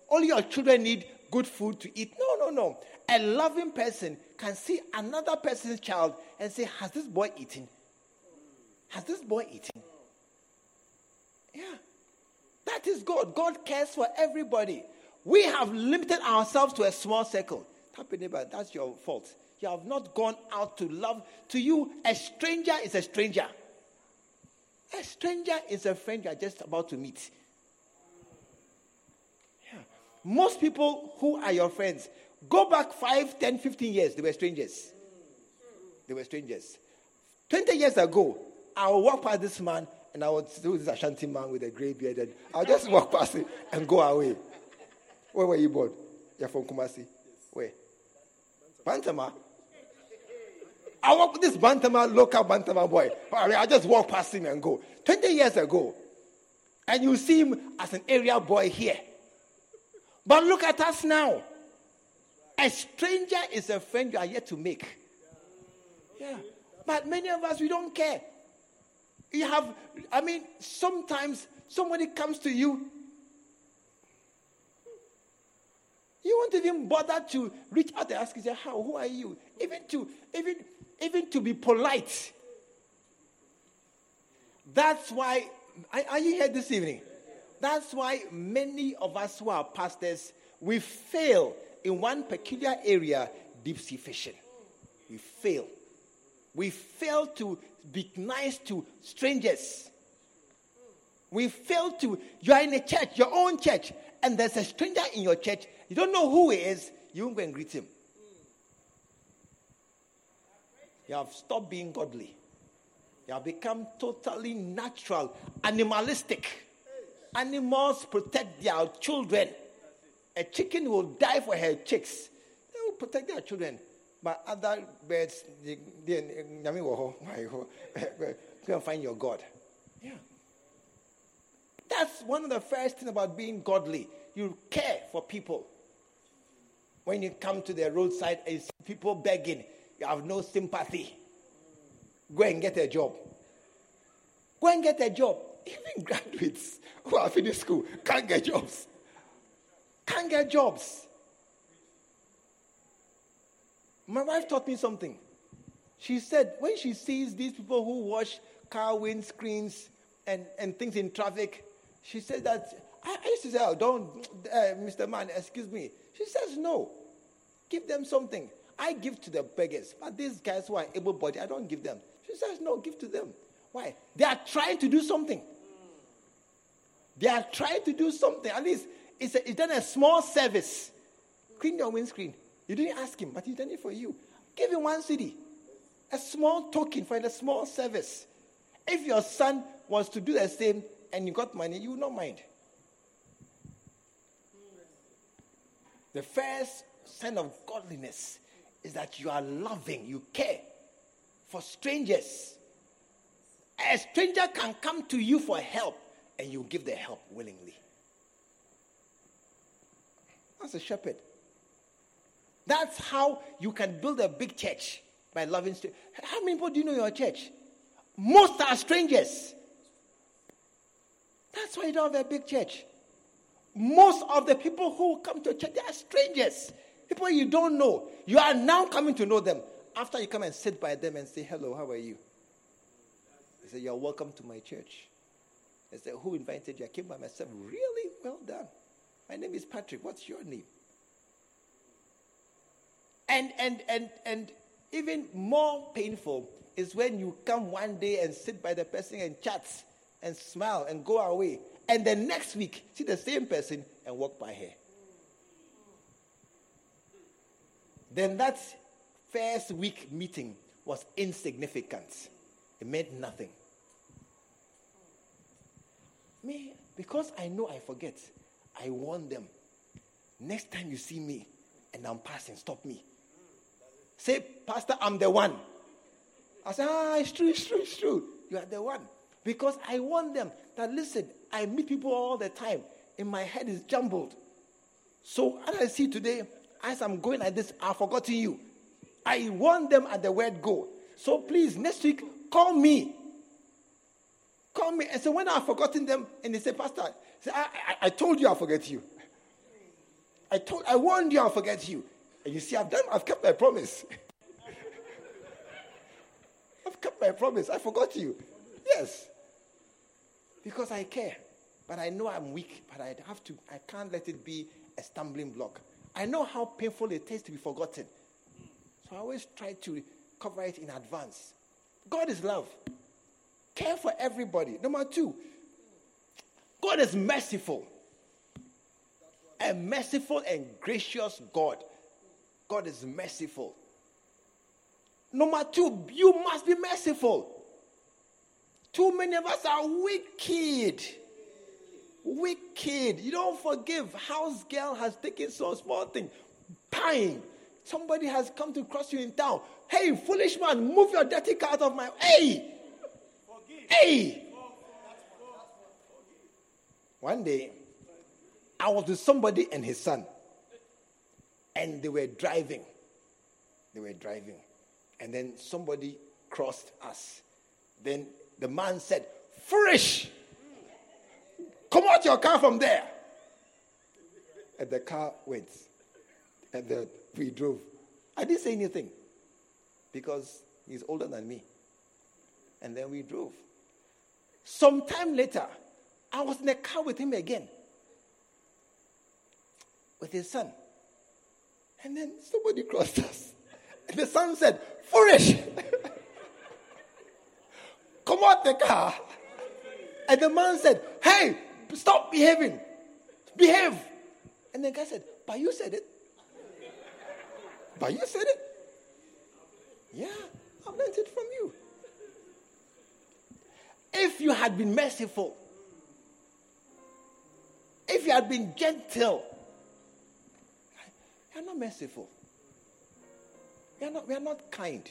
Only your children need good food to eat. No, no, no. A loving person can see another person's child and say, Has this boy eaten? Has this boy eaten? Yeah. That is God. God cares for everybody. We have limited ourselves to a small circle. That's your fault. You have not gone out to love. To you, a stranger is a stranger. A stranger is a friend you are just about to meet. Most people who are your friends, go back 5, 10, 15 years, they were strangers. They were strangers. 20 years ago, I will walk past this man and I would see this Ashanti man with a grey beard and I'll just walk past him and go away. Where were you born? You're from Kumasi. Where? Bantama. I walk with this Bantama, local Bantama boy. I, mean, I just walk past him and go. 20 years ago. And you see him as an area boy here. But look at us now. A stranger is a friend you are yet to make. Yeah. But many of us, we don't care. You have, I mean, sometimes somebody comes to you. You won't even bother to reach out and ask, say, how, who are you? Even to, even, even to be polite. That's why, are you here this evening? That's why many of us who are pastors, we fail in one peculiar area, deep sea fishing. We fail. We fail to be nice to strangers. We fail to, you are in a church, your own church, and there's a stranger in your church. You don't know who he is, you won't go and greet him. You have stopped being godly. You have become totally natural, animalistic. Animals protect their children. A chicken will die for her chicks. They will protect their children. But other birds, they, they, go and find your God. Yeah. That's one of the first things about being godly. You care for people. When you come to the roadside and see people begging, you have no sympathy. Go and get a job. Go and get a job. Even graduates who are finished school can't get jobs. Can't get jobs. My wife taught me something. She said when she sees these people who wash car windscreens and, and things in traffic, she said that I, I used to say, Oh, don't, uh, Mr. Man, excuse me. She says, No, give them something. I give to the beggars, but these guys who are able bodied, I don't give them. She says, No, give to them. Why? They are trying to do something. They are trying to do something. At least it's, a, it's done a small service. Clean your windscreen. You didn't ask him, but he done it for you. Give him one cedi, a small token for a small service. If your son wants to do the same and you got money, you will not mind. The first sign of godliness is that you are loving, you care for strangers. A stranger can come to you for help and you give the help willingly. That's a shepherd. That's how you can build a big church by loving. How many people do you know in your church? Most are strangers. That's why you don't have a big church. Most of the people who come to church, they are strangers. People you don't know. You are now coming to know them. After you come and sit by them and say, Hello, how are you? They say, You're welcome to my church. They say, Who invited you? I came by myself. Really? Well done. My name is Patrick. What's your name? And and and and even more painful is when you come one day and sit by the person and chat and smile and go away. And the next week, see the same person and walk by her. Then that first week meeting was insignificant. It meant nothing. Me, because I know I forget, I warn them. Next time you see me and I'm passing, stop me. Say, Pastor, I'm the one. I say, ah, it's true, it's true, it's true. You are the one. Because I want them that, listen, I meet people all the time. and my head is jumbled. So as I see today, as I'm going like this, I've forgotten you. I want them at the word go. So please, next week, call me. Call me. And so when I've forgotten them, and they say, Pastor, say, I, I, I told you I'll forget you. I told I warned you I'll forget you. And you see, I've done, I've kept my promise. I've kept my promise. I forgot you. Yes. Because I care. But I know I'm weak, but I have to, I can't let it be a stumbling block. I know how painful it is to be forgotten. So I always try to cover it in advance. God is love. Care for everybody. Number two, God is merciful. A merciful and gracious God. God is merciful. Number two, you must be merciful. Too many of us are wicked. Wicked. You don't forgive. House girl has taken some small thing. Pine. Somebody has come to cross you in town. Hey, foolish man, move your dirty car out of my. Way. Hey! Hey! One day, I was with somebody and his son and they were driving. They were driving. And then somebody crossed us. Then the man said, Foolish! Come out your car from there. And the car went. And the, we drove. I didn't say anything because he's older than me. And then we drove. Some time later, I was in a car with him again. With his son. And then somebody crossed us. And the son said, Foolish! Come out the car. And the man said, Hey, stop behaving. Behave. And the guy said, But you said it. But you said it. Yeah, I learned it from you. If you had been merciful, if you had been gentle, you are not merciful. We are not, we are not kind.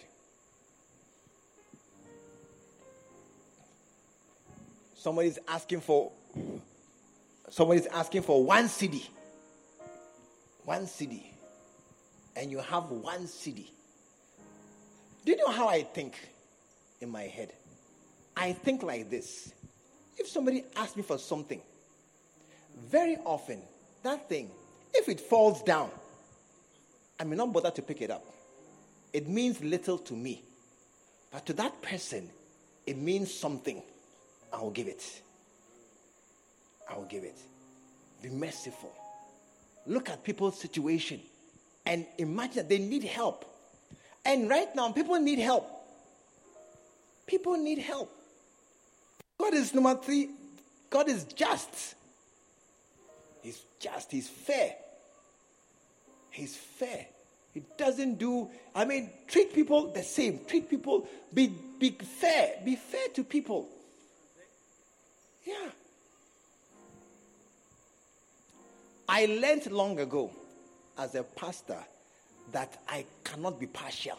Somebody's asking for somebody's asking for one cedi. One cedi. And you have one cedi. Do you know how I think in my head? I think like this. If somebody asks me for something, very often that thing, if it falls down, I may not bother to pick it up. It means little to me. But to that person, it means something. I will give it. I will give it. Be merciful. Look at people's situation and imagine that they need help. And right now, people need help. People need help. God is number three. God is just. He's just. He's fair. He's fair. He doesn't do, I mean, treat people the same. Treat people, be, be fair. Be fair to people. Yeah. I learned long ago as a pastor that I cannot be partial.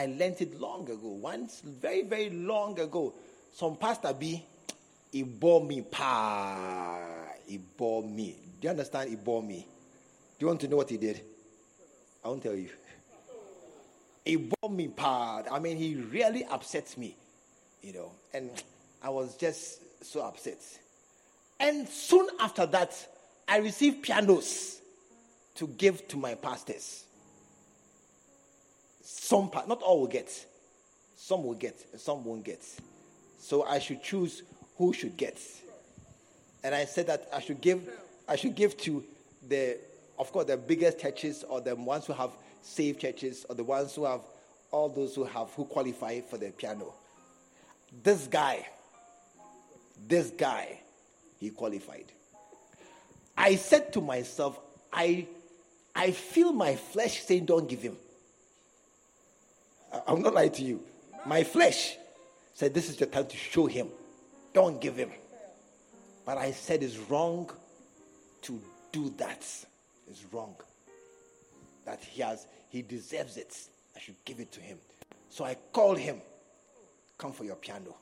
I learned it long ago. Once, very, very long ago, some pastor B, he bore me, pa, he bore me. Do you understand? He bore me. Do you want to know what he did? I won't tell you. He bore me pa. I mean, he really upsets me, you know, and I was just so upset. And soon after that, I received pianos to give to my pastors. Some, part, not all will get. Some will get, and some won't get. So I should choose who should get. and I said that I should give, I should give to the, of course, the biggest churches or the ones who have saved churches or the ones who have all those who have who qualify for the piano. This guy, this guy, he qualified. I said to myself, I, I feel my flesh saying, "Don't give him." I'm not lying to you. My flesh said, "This is the time to show him. Don't give him." But I said, "It's wrong to do that. It's wrong. That he has, he deserves it. I should give it to him." So I called him, "Come for your piano,"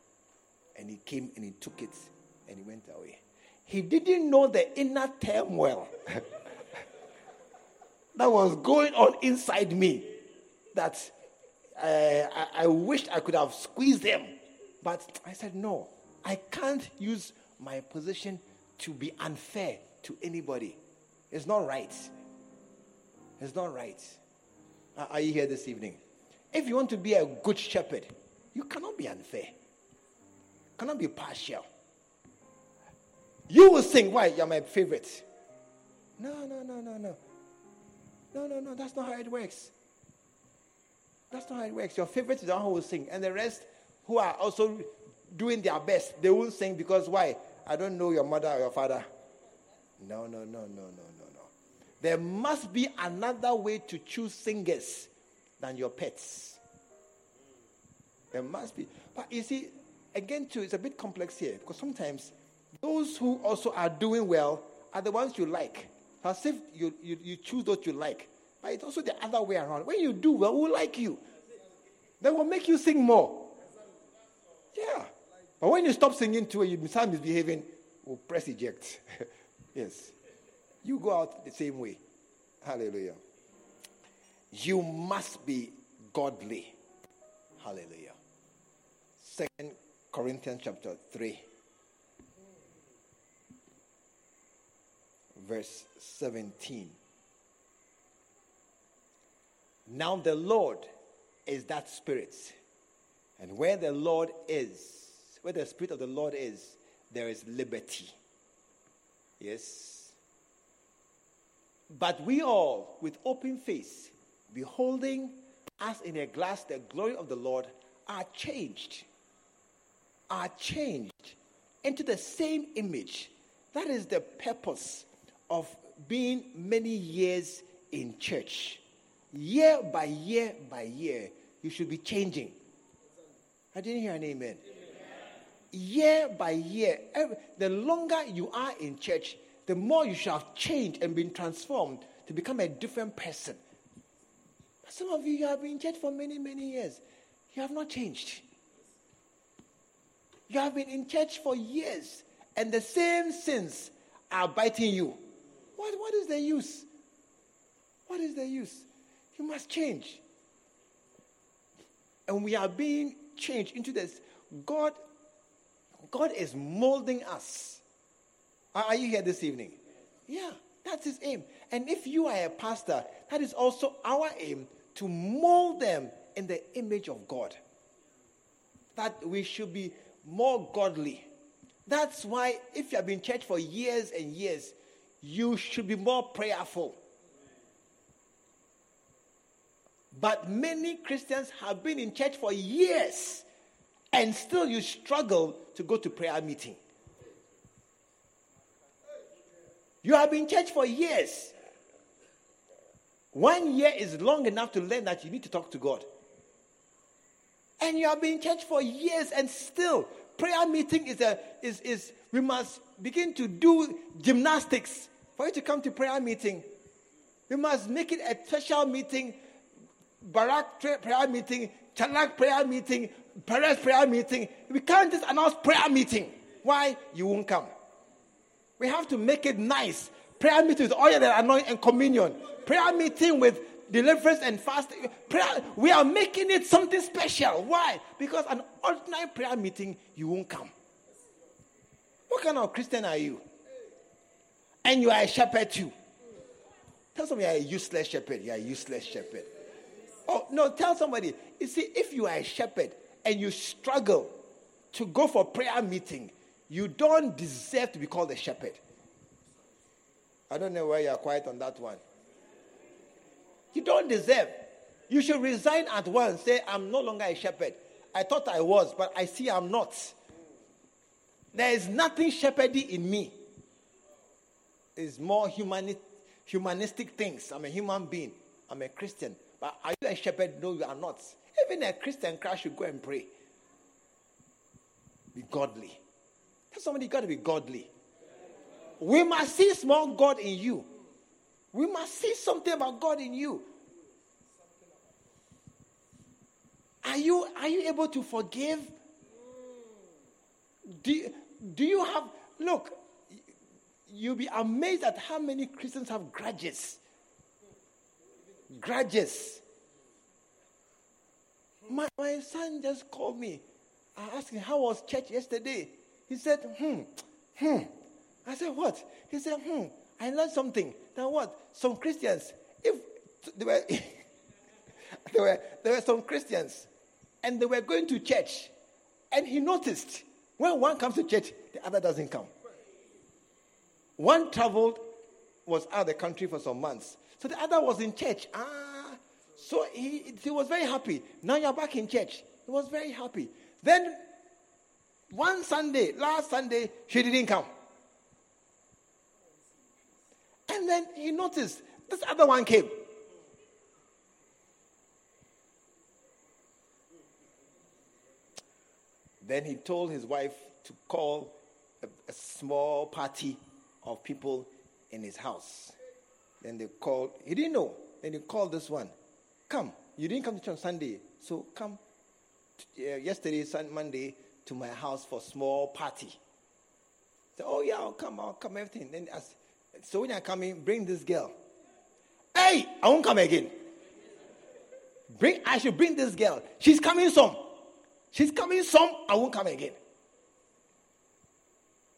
and he came and he took it and he went away. He didn't know the inner turmoil that was going on inside me. That Uh, I, I wished I could have squeezed him. But I said, no, I can't use my position to be unfair to anybody. It's not right. It's not right. Uh, are you here this evening? If you want to be a good shepherd, you cannot be unfair. You cannot be partial. You will sing, why? You're my favorite. No, no, no, no, no. No, no, no. That's not how it works. That's not how it works. Your favorite is the one who will sing. And the rest who are also doing their best, they won't sing because why? I don't know your mother or your father. No, no, no, no, no, no, no. There must be another way to choose singers than your pets. There must be. But you see, again, too, it's a bit complex here because sometimes those who also are doing well are the ones you like. As if you, you, you choose what you like. But it's also the other way around. When you do well, who like you? They will make you sing more. Yeah. But when you stop singing too and you start misbehaving, we'll press eject. yes. You go out the same way. Hallelujah. You must be godly. Hallelujah. Second Corinthians chapter 3. verse 17. Now the Lord is that Spirit. And where the Lord is, where the Spirit of the Lord is, there is liberty. Yes. But we all, with open face, beholding as in a glass the glory of the Lord, are changed. Are changed into the same image. That is the purpose of being many years in church, year by year by year, you should be changing. I didn't hear an amen. amen. Year by year, every, the longer you are in church, the more you shall have changed and been transformed to become a different person. But some of you, you have been in church for many, many years. You have not changed. You have been in church for years, and the same sins are biting you. What, what is the use? What is the use? You must change. And we are being changed into this. God, God is molding us. Are you here this evening? Yeah, that's his aim. And if you are a pastor, that is also our aim to mold them in the image of God. That we should be more godly. That's why, if you have been church for years and years, you should be more prayerful. But many Christians have been in church for years and still you struggle to go to prayer meeting. You have been in church for years. One year is long enough to learn that you need to talk to God. And you have been in church for years and still prayer meeting is a is is we must begin to do gymnastics for you to come to prayer meeting. We must make it a special meeting, Barak prayer meeting, Chanak prayer meeting, Perez prayer meeting. We can't just announce prayer meeting. Why? You won't come. We have to make it nice. Prayer meeting with oil and anointing and communion. Prayer meeting with deliverance and fasting. Prayer, we are making it something special. Why? Because an ordinary prayer meeting, you won't come. What kind of Christian are you? And you are a shepherd too. Tell somebody you are a useless shepherd. You are a useless shepherd. Oh, no, tell somebody. You see, if you are a shepherd and you struggle to go for prayer meeting, You don't deserve to be called a shepherd. I don't know why you are quiet on that one. You don't deserve. You should resign at once. Say, I'm no longer a shepherd. I thought I was, but I see I'm not. There is nothing shepherdy in me. It's more humani- humanistic things. I'm a human being. I'm a Christian. But are you a shepherd? No, you are not. Even a Christian Christ should go and pray. Be godly. Tell somebody got to be godly. We must see small God in you. We must see something about God in you. Are you are you able to forgive? Do, do you have look you'll be amazed at how many Christians have grudges. Grudges. My, my son just called me. I asked him, How was church yesterday? He said, Hmm, hmm. I said, What? He said, Hmm, I learned something. That what? Some Christians, if there were, there were, there were some Christians, and they were going to church, and he noticed when one comes to church, the other doesn't come. One traveled, was out of the country for some months. So the other was in church. Ah, so he, he was very happy. Now you're back in church. He was very happy. Then one Sunday, last Sunday, she didn't come. And then he noticed this other one came. Then he told his wife to call a, a small party of people in his house. Then they called, he didn't know. Then he called this one. Come, you didn't come to church Sunday, so come uh, yesterday, Sunday, Monday, to my house for small party. So, oh yeah, I'll come, I'll come, everything. Then as, so when I come in, bring this girl. Hey, I won't come again. Bring, I should bring this girl. She's coming some. She's coming some, I won't come again.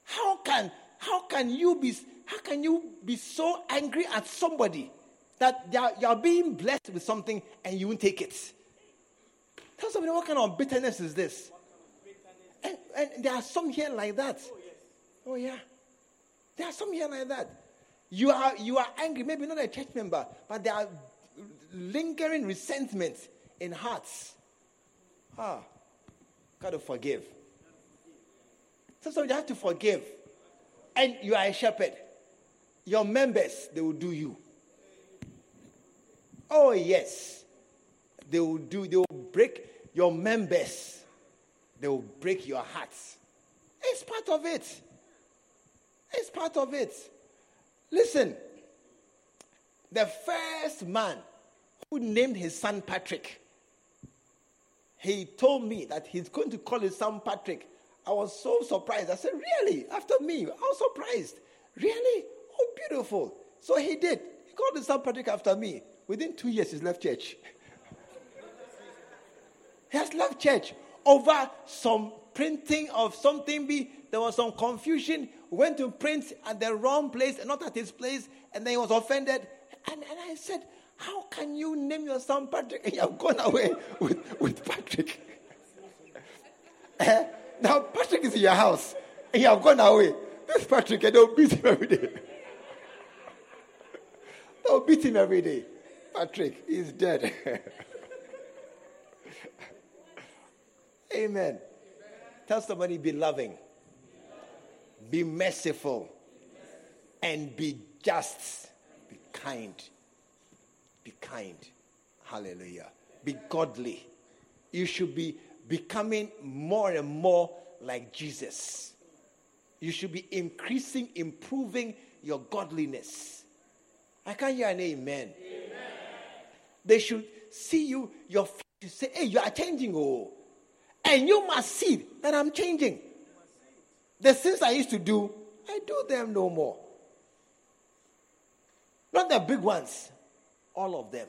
How can how can you be how can you be so angry at somebody that are, you are being blessed with something and you won't take it? Tell somebody what kind of bitterness is this? And, and there are some here like that. Oh yeah. There are some here like that. You are you are angry, maybe not a church member, but there are lingering resentment in hearts. Ah, gotta forgive. Sometimes you have to forgive. And you are a shepherd. Your members, they will do you. Oh, yes. They will do, they will break your members. They will break your hearts. It's part of it. It's part of it. Listen, the first man who named his son Patrick, he told me that he's going to call his son Patrick I was so surprised. I said, Really? After me? I was surprised. Really? Oh, beautiful. So he did. He called the son Patrick after me. Within two years, he's left church. he has left church over some printing of something. Be there was some confusion. Went to print at the wrong place and not at his place, and then he was offended. And, and I said, How can you name your son Patrick and you have gone away with, with Patrick? Eh? Now Patrick is in your house and you have gone away. This Patrick, and they'll beat him every day. They'll beat him every day. Patrick is dead. Amen. Tell somebody be loving, be merciful, and be just. Be kind. Be kind. Hallelujah. Be godly. You should be becoming more and more like Jesus. You should be increasing, improving your godliness. I can't hear an amen. amen. They should see you, your face, say, hey, you are changing, oh. And you must see that I'm changing. The things I used to do, I do them no more. Not the big ones, all of them.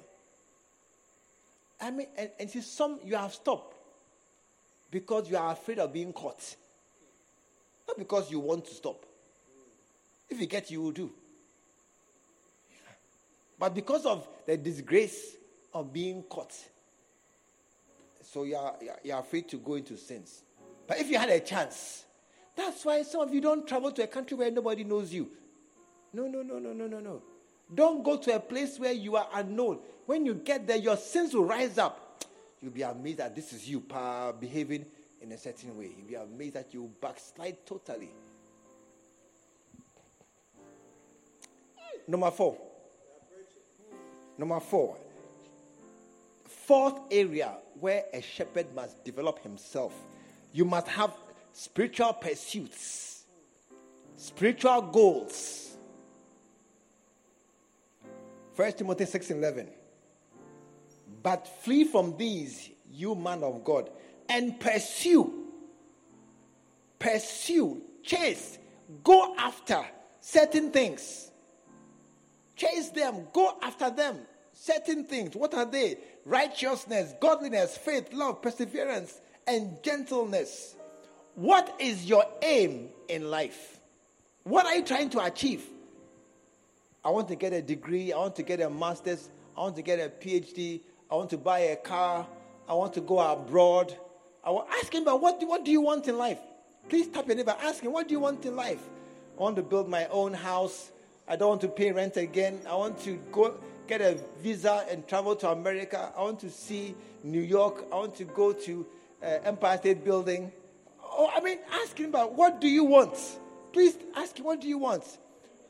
I mean, and, and see, some you have stopped because you are afraid of being caught. Not because you want to stop. If you get, you will do. But because of the disgrace of being caught. So you are, you are afraid to go into sins. But if you had a chance, That's why some of you don't travel to a country where nobody knows you. No, no, no, no, no, no, no. Don't go to a place where you are unknown. When you get there, your sins will rise up. You'll be amazed that this is you behaving in a certain way. You'll be amazed that you backslide totally. Number four. Number four. Fourth area where a shepherd must develop himself. You must have spiritual pursuits, spiritual goals. First Timothy 6 11. But flee from these, you man of God, and pursue, pursue, chase, go after certain things. Chase them, go after them. Certain things. What are they? Righteousness, godliness, faith, love, perseverance, and gentleness. What is your aim in life? What are you trying to achieve? I want to get a degree. I want to get a master's. I want to get a PhD. I want to buy a car. I want to go abroad. I want, ask him about what do, what do you want in life? Please tap your neighbor. Ask him, what do you want in life? I want to build my own house. I don't want to pay rent again. I want to go get a visa and travel to America. I want to see New York. I want to go to uh, Empire State Building. Oh, I mean, ask him about what do you want? Please ask him, what do you want?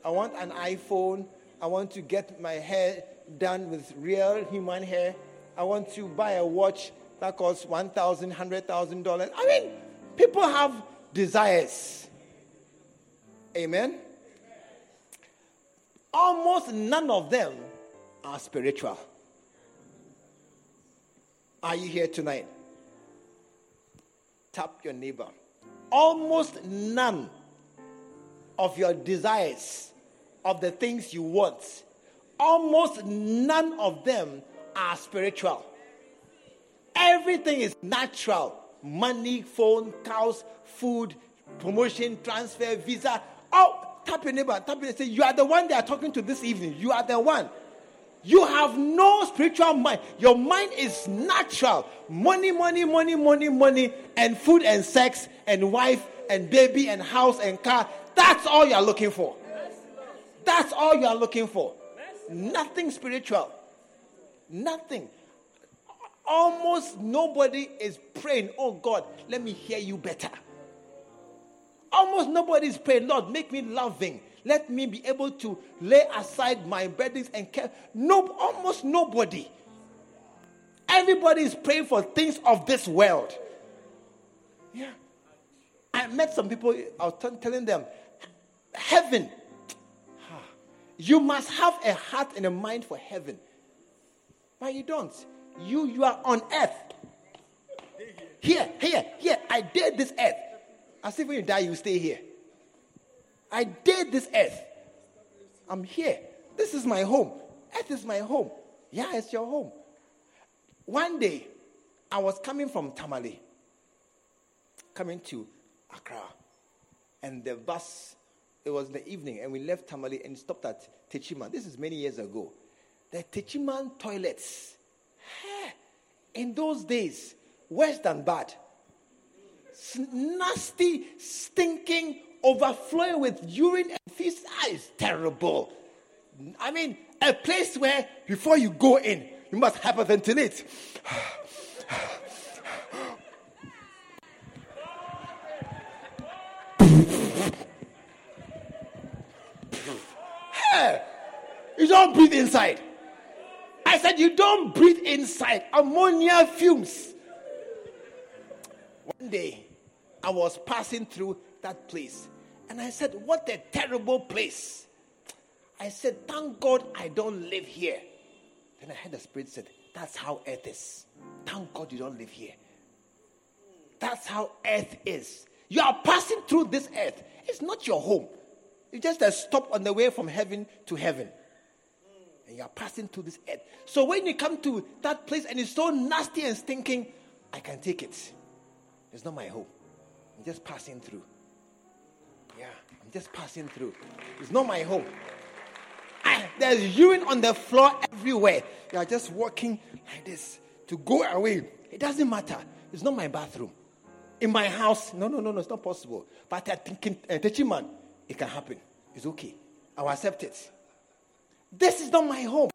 I want an iPhone. I want to get my hair done with real human hair. I want to buy a watch that costs $1,000, $100,000. I mean, people have desires. Amen? Almost none of them are spiritual. Are you here tonight? Tap your neighbor. Almost none of your desires, of the things you want, almost none of them are spiritual. Everything is natural money, phone, cows, food, promotion, transfer, visa. Oh, tap your neighbor, tap your say, You are the one they are talking to this evening. You are the one. You have no spiritual mind. Your mind is natural. Money, money, money, money, money, and food and sex and wife and baby and house and car. That's all you are looking for. That's all you are looking for. Nothing spiritual. Nothing. Almost nobody is praying, Oh God, let me hear you better. Almost nobody is praying, Lord, make me loving. Let me be able to lay aside my burdens and care. No, almost nobody. Everybody is praying for things of this world. Yeah. I met some people, I was t- telling them, heaven. You must have a heart and a mind for heaven. But you don't. You you are on earth. Here, here, here. I did this earth. As if when you die, you stay here. I did this earth. I'm here. This is my home. Earth is my home. Yeah, it's your home. One day, I was coming from Tamale, coming to Accra, and the bus. It was in the evening, and we left Tamale and stopped at Techiman. This is many years ago. The Techiman toilets, in those days, worse than bad. Nasty, stinking, overflowing with urine and feces. That is terrible. I mean, a place where before you go in, you must hyperventilate. hey, you don't breathe inside. I said, You don't breathe inside. Ammonia fumes. One day, I was passing through that place and I said, What a terrible place. I said, Thank God I don't live here. Then I heard the Spirit said, That's how earth is. Thank God you don't live here. That's how earth is. You are passing through this earth. It's not your home. It's just a stop on the way from heaven to heaven. And you are passing through this earth. So when you come to that place and it's so nasty and stinking, I can take it. It's not my home. I'm just passing through. Yeah, I'm just passing through. It's not my home. I, there's urine on the floor everywhere. You are just walking like this to go away. It doesn't matter. It's not my bathroom. in my house. No, no, no, no, it's not possible. But I think uh, Techiman, it can happen. It's okay. I'll accept it. This is not my home.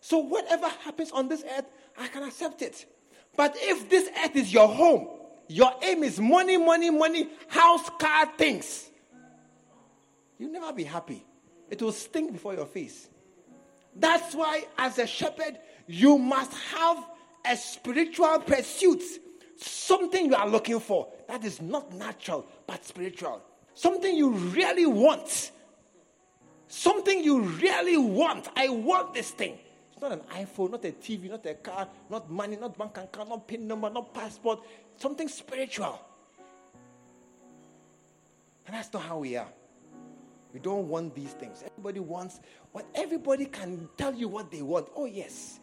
So whatever happens on this earth, I can accept it. But if this earth is your home, your aim is money, money, money, house, car, things, you'll never be happy. It will stink before your face. That's why, as a shepherd, you must have a spiritual pursuit. Something you are looking for that is not natural but spiritual. Something you really want. Something you really want. I want this thing. It's not an iPhone, not a TV, not a car, not money, not bank account, not PIN number, not passport. Something spiritual. And that's not how we are. We don't want these things. Everybody wants what everybody can tell you what they want. Oh, yes.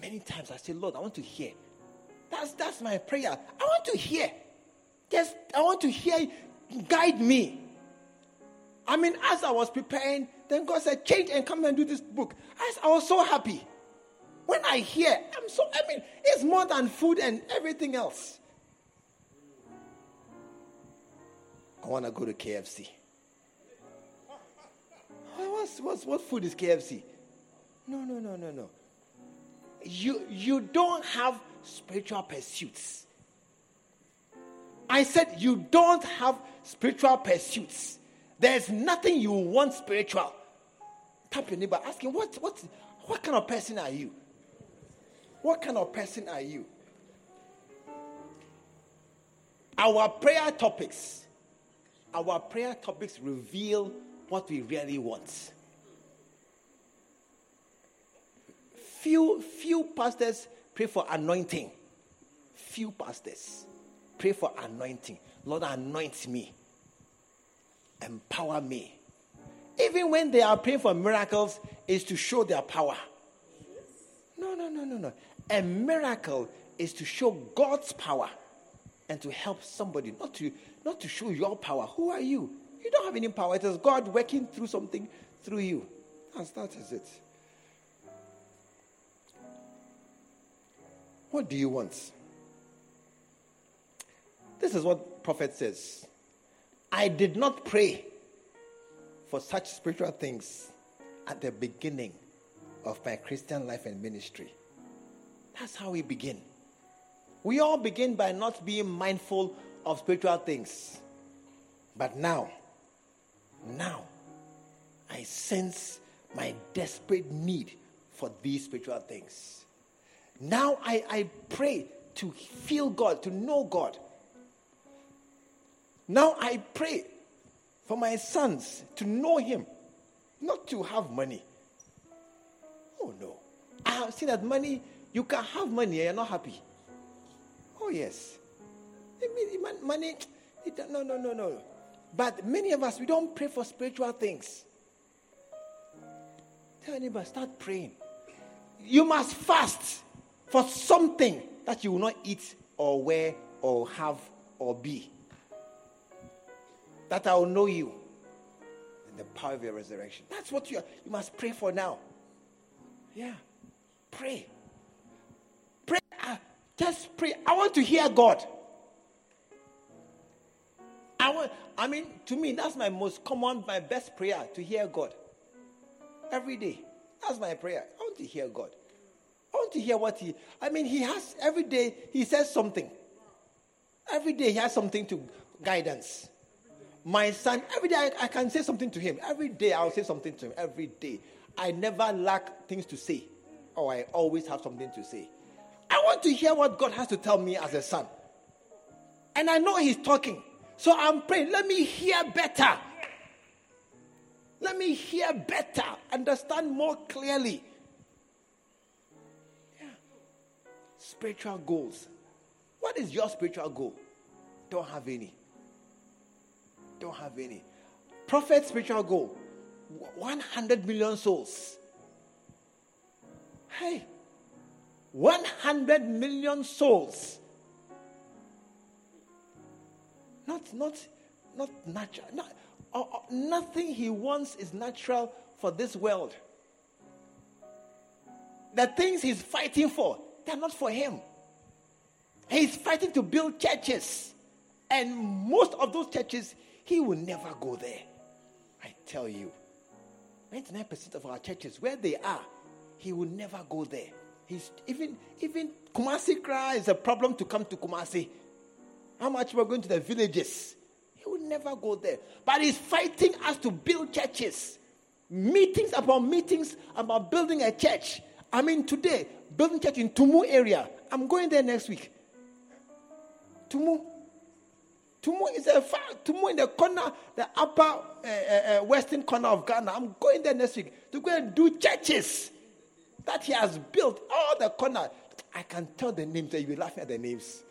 Many times I say, Lord, I want to hear. That's that's my prayer. I want to hear. Just I want to hear. Guide me. I mean, as I was preparing, then God said, change and come and do this book. I, I was so happy. When I hear, I'm so I mean, it's more than food and everything else. I want to go to KFC. What's, what's, what food is KFC? No, no, no, no, no. You, you don't have spiritual pursuits. I said you don't have spiritual pursuits. There's nothing you want spiritual. Tap your neighbor, ask him, what, what, what kind of person are you? What kind of person are you? Our prayer topics, our prayer topics reveal what we really want. Few, few pastors pray for anointing. Few pastors pray for anointing. Lord, anoint me, empower me. Even when they are praying for miracles, is to show their power. No, no, no, no, no. A miracle is to show God's power and to help somebody, not to not to show your power. Who are you? You don't have any power. It is God working through something through you. That's, that is it. What do you want? This is what prophet says. I did not pray for such spiritual things at the beginning of my Christian life and ministry. That's how we begin. We all begin by not being mindful of spiritual things. But now, now, I sense my desperate need for these spiritual things. Now I, I pray to feel God, to know God. Now I pray for my sons to know Him, not to have money. Oh no. Ah, I have seen that money, you can have money and you're not happy. Oh yes. Money, no, no, no, no. But many of us, we don't pray for spiritual things. Tell anybody, start praying. You must fast for something that you will not eat or wear or have or be. That I will know you and the power of your resurrection. That's what you, are, you must pray for now. Yeah. Pray. Pray. Uh, Just pray. I want to hear God. I want, I mean, to me, that's my most common, my best prayer to hear God. Every day. That's my prayer. I want to hear God. I want to hear what He, I mean, He has, every day, He says something. Every day, He has something to guidance. My son, every day, I, I can say something to him. Every day, I'll say something to him. Every day. I never lack things to say. Or I always have something to say. I want to hear what God has to tell me as a son. And I know He's talking. So I'm praying, let me hear better. Let me hear better, understand more clearly. Spiritual goals. What is your spiritual goal? Don't have any. Don't have any. Prophet spiritual goal 100 million souls. Hey, 100 million souls. Not, not, not natural. Not, uh, uh, nothing he wants is natural for this world. The things he's fighting for, they're not for him. He's fighting to build churches. And most of those churches, he will never go there. I tell you. 99% of our churches, where they are, he will never go there. He's even even Kumasi cry is a problem to come to Kumasi. How much we're going to the villages? He will never go there. But he's fighting us to build churches. Meetings about meetings about building a church. I mean, today, building church in Tumu area. I'm going there next week. Tumu. Tumu is a far, Tumu in the corner, the upper uh, uh, western corner of Ghana. I'm going there next week to go and do churches that he has built all the corner. I can tell the names, you'll be laughing at the names.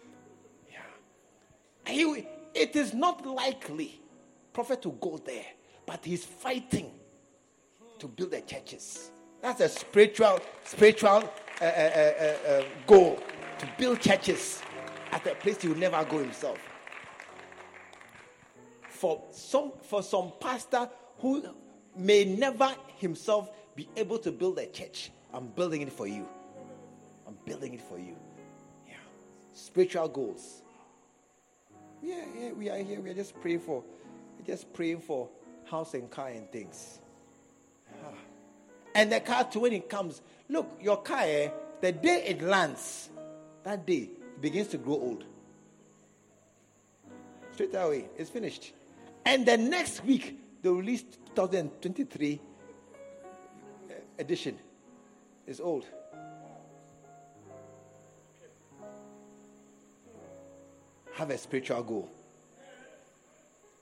Yeah. He, it is not likely prophet to go there, but he's fighting to build the churches. That's a spiritual, spiritual uh, uh, uh, uh, goal to build churches at a place he will never go himself. For some, for some pastor who may never himself be able to build a church, I'm building it for you. I'm building it for you. Yeah. Spiritual goals. Yeah, yeah, we are here. We are just praying for, just praying for house and car and things. Ah. And the car too, when it comes, look, your car, eh, the day it lands, that day it begins to grow old. Straight away, it's finished. And the next week, they release 2023 edition is old. Have a spiritual goal.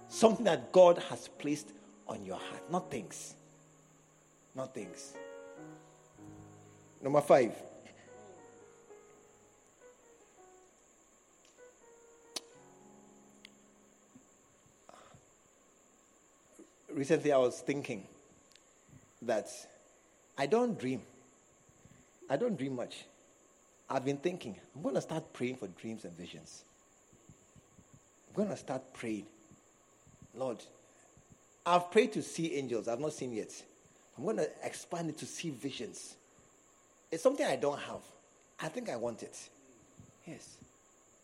Something that God has placed on your heart, not things. Not things. Number five. Recently, I was thinking that I don't dream. I don't dream much. I've been thinking, I'm going to start praying for dreams and visions. I'm going to start praying. Lord, I've prayed to see angels, I've not seen yet. I'm going to expand it to see visions. It's something I don't have. I think I want it. Yes.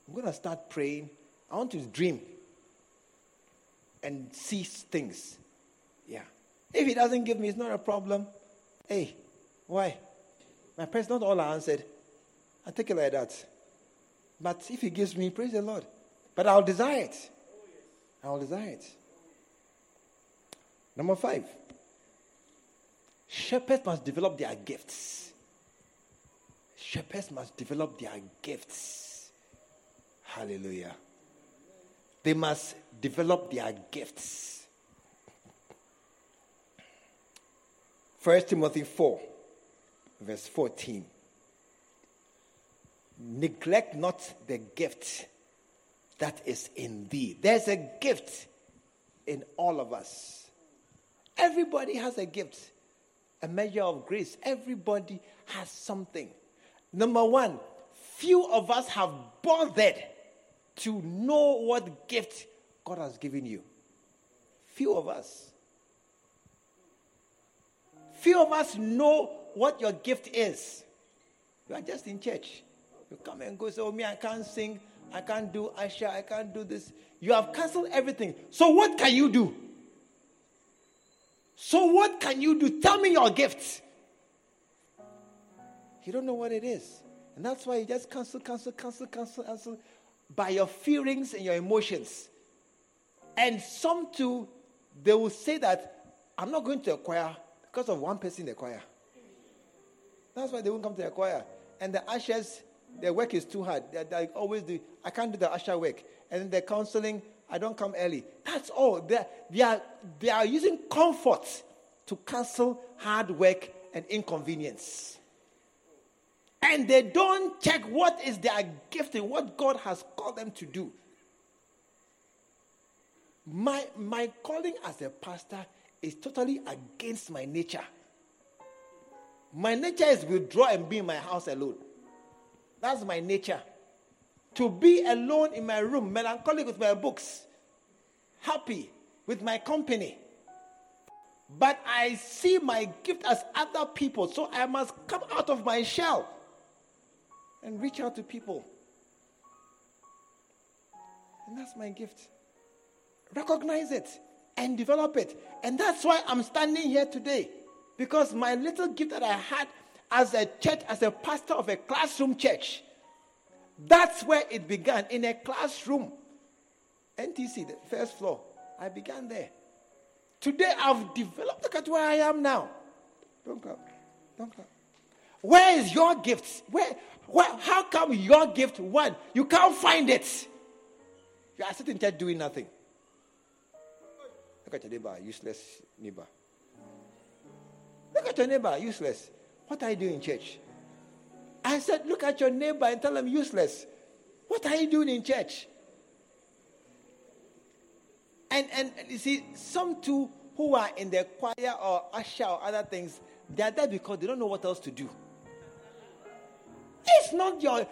I'm going to start praying. I want to dream and see things. Yeah. If he doesn't give me, it's not a problem. Hey, why? My prayers not all are answered. I take it like that. But if He gives me, praise the Lord. But I'll desire it. I'll desire it. Number five. Shepherds must develop their gifts. Shepherds must develop their gifts. Hallelujah. They must develop their gifts. First Timothy 4 verse 14. Neglect not the gift that is in thee. There's a gift in all of us. Everybody has a gift, a measure of grace. Everybody has something. Number one, few of us have bothered to know what gift God has given you. Few of us. Few of us know what your gift is. You are just in church. You come and go, say, Oh, me, I can't sing, I can't do Asha, I can't do this. You have cancelled everything. So, what can you do? So, what can you do? Tell me your gifts. You don't know what it is. And that's why you just cancel, cancel, cancel, cancel, cancel by your feelings and your emotions. And some too, they will say that I'm not going to a choir because of one person in the choir. That's why they won't come to the choir. And the ushers, their work is too hard. They, they always do. I can't do the usher work. And the counseling, I don't come early. That's all. They're, they, are, they are using comfort to cancel hard work and inconvenience. And they don't check what is their gift and what God has called them to do. My, my calling as a pastor is totally against my nature. My nature is withdraw and be in my house alone. That's my nature. To be alone in my room, melancholic with my books, happy with my company. But I see my gift as other people, so I must come out of my shell and reach out to people. And that's my gift. Recognize it and develop it. And that's why I'm standing here today. Because my little gift that I had as a church, as a pastor of a classroom church, that's where it began in a classroom. NTC, the first floor. I began there. Today I've developed. Look at where I am now. Don't clap. Don't clap. Where is your gift? Where, where, how come your gift, one, you can't find it? You are sitting there doing nothing. Look at your neighbor, useless neighbor. Look at your neighbor, useless. What are you doing in church? I said, look at your neighbor and tell him useless. What are you doing in church? And, and, you see, some two who are in the choir or usher or other things, they are there because they don't know what else to do. It's not your.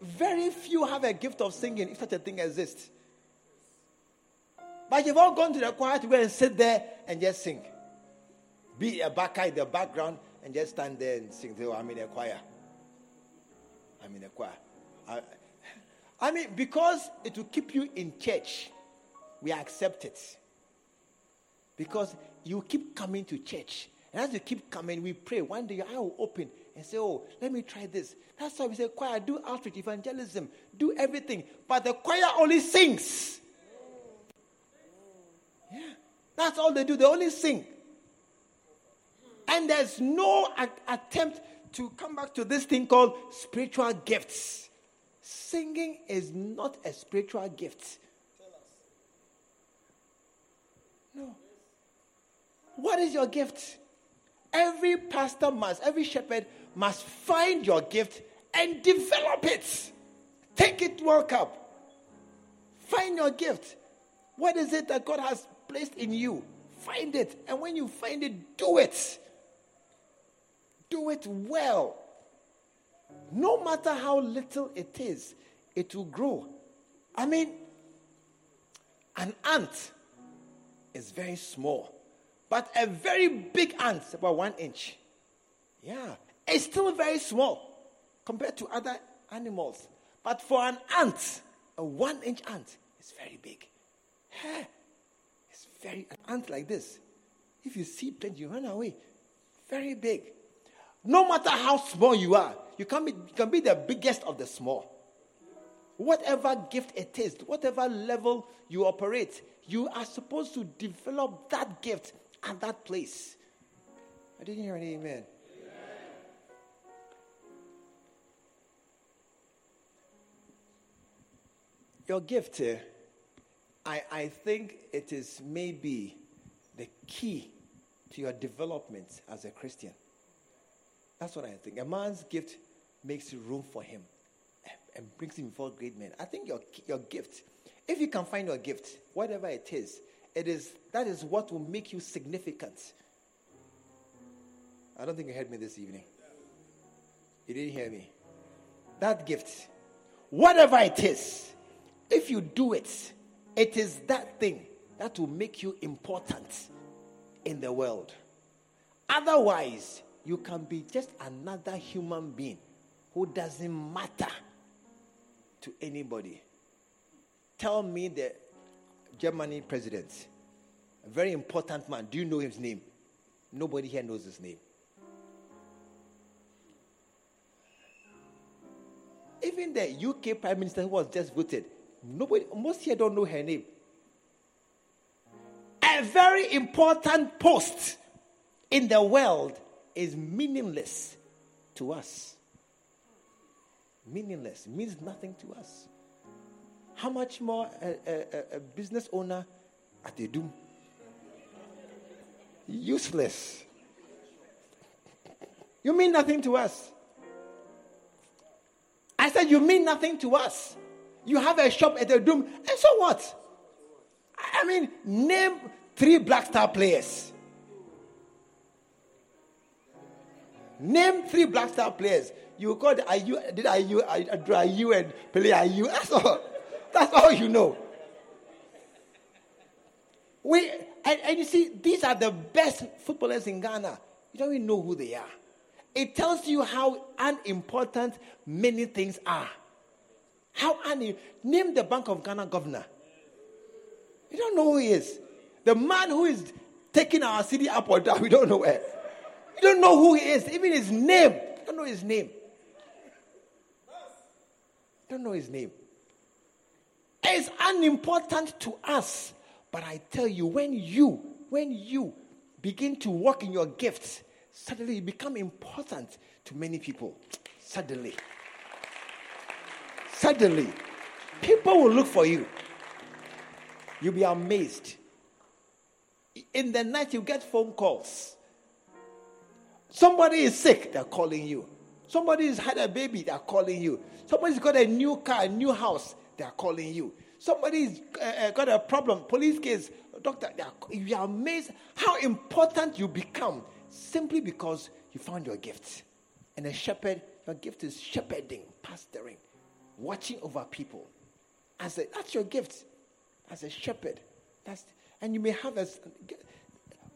Very few have a gift of singing if such a thing exists. But you've all gone to the choir to go and sit there and just sing. Be a backer in the background and just stand there and sing. Oh, I'm in a choir. I'm in a choir. I, I mean, because it will keep you in church, we accept it. Because you keep coming to church. And as you keep coming, we pray. One day your eye will open and say, Oh, let me try this. That's why we say, choir, do outreach, evangelism, do everything. But the choir only sings. Yeah. That's all they do. They only sing. And there's no a- attempt to come back to this thing called spiritual gifts. Singing is not a spiritual gift. No. What is your gift? Every pastor must, every shepherd must find your gift and develop it. Take it World Cup. Find your gift. What is it that God has placed in you? Find it. And when you find it, do it. Do it well. No matter how little it is, it will grow. I mean, an ant is very small, but a very big ant, about one inch. Yeah, it's still very small compared to other animals. But for an ant, a one inch ant is very big. It's very, an ant like this. If you see plenty, you run away. Very big. No matter how small you are, you can be, you can be the biggest of the small. Whatever gift it is, whatever level you operate, you are supposed to develop that gift at that place. I didn't hear an amen. amen. Your gift, uh, I, I think it is maybe the key to your development as a Christian. That's what I think. A man's gift makes room for him and brings him before great men. I think your, your gift, if you can find your gift, whatever it is, it is that is what will make you significant. I don't think you heard me this evening. You didn't hear me. That gift, whatever it is, if you do it, it is that thing that will make you important in the world. Otherwise, you can be just another human being who doesn't matter to anybody. Tell me the Germany president, a very important man. Do you know his name? Nobody here knows his name. Even the UK prime minister who was just voted, nobody, most here don't know her name. A very important post in the world is meaningless to us. Meaningless means nothing to us. How much more a, a, a business owner at Adum? Useless. You mean nothing to us. I said, You mean nothing to us. You have a shop at Adum, and so what? I mean, name three Black Star players. Name three Black Star players. You call the Ayew, did Ayew, Ayew and play Ayew. That's all. That's all you know. We, and, and you see, these are the best footballers in Ghana. You don't even know who they are. It tells you how unimportant many things are. How un- name the Bank of Ghana governor. You don't know who he is. The man who is taking our cedi up or down, we don't know where. You don't know who he is, even his name. You don't know his name. You don't know his name. It's unimportant to us. But I tell you, when you, when you begin to walk in your gifts, suddenly you become important to many people. Suddenly. Suddenly. People will look for you. You'll be amazed. In the night, you get phone calls. Somebody is sick, they're calling you. Somebody has had a baby, they're calling you. Somebody's got a new car, a new house, they're calling you. Somebody's uh, uh, got a problem, police case, doctor, you are amazed how important you become simply because you found your gift. And a shepherd, your gift is shepherding, pastoring, watching over people. As a, that's your gift as a shepherd. That's, and you may have a,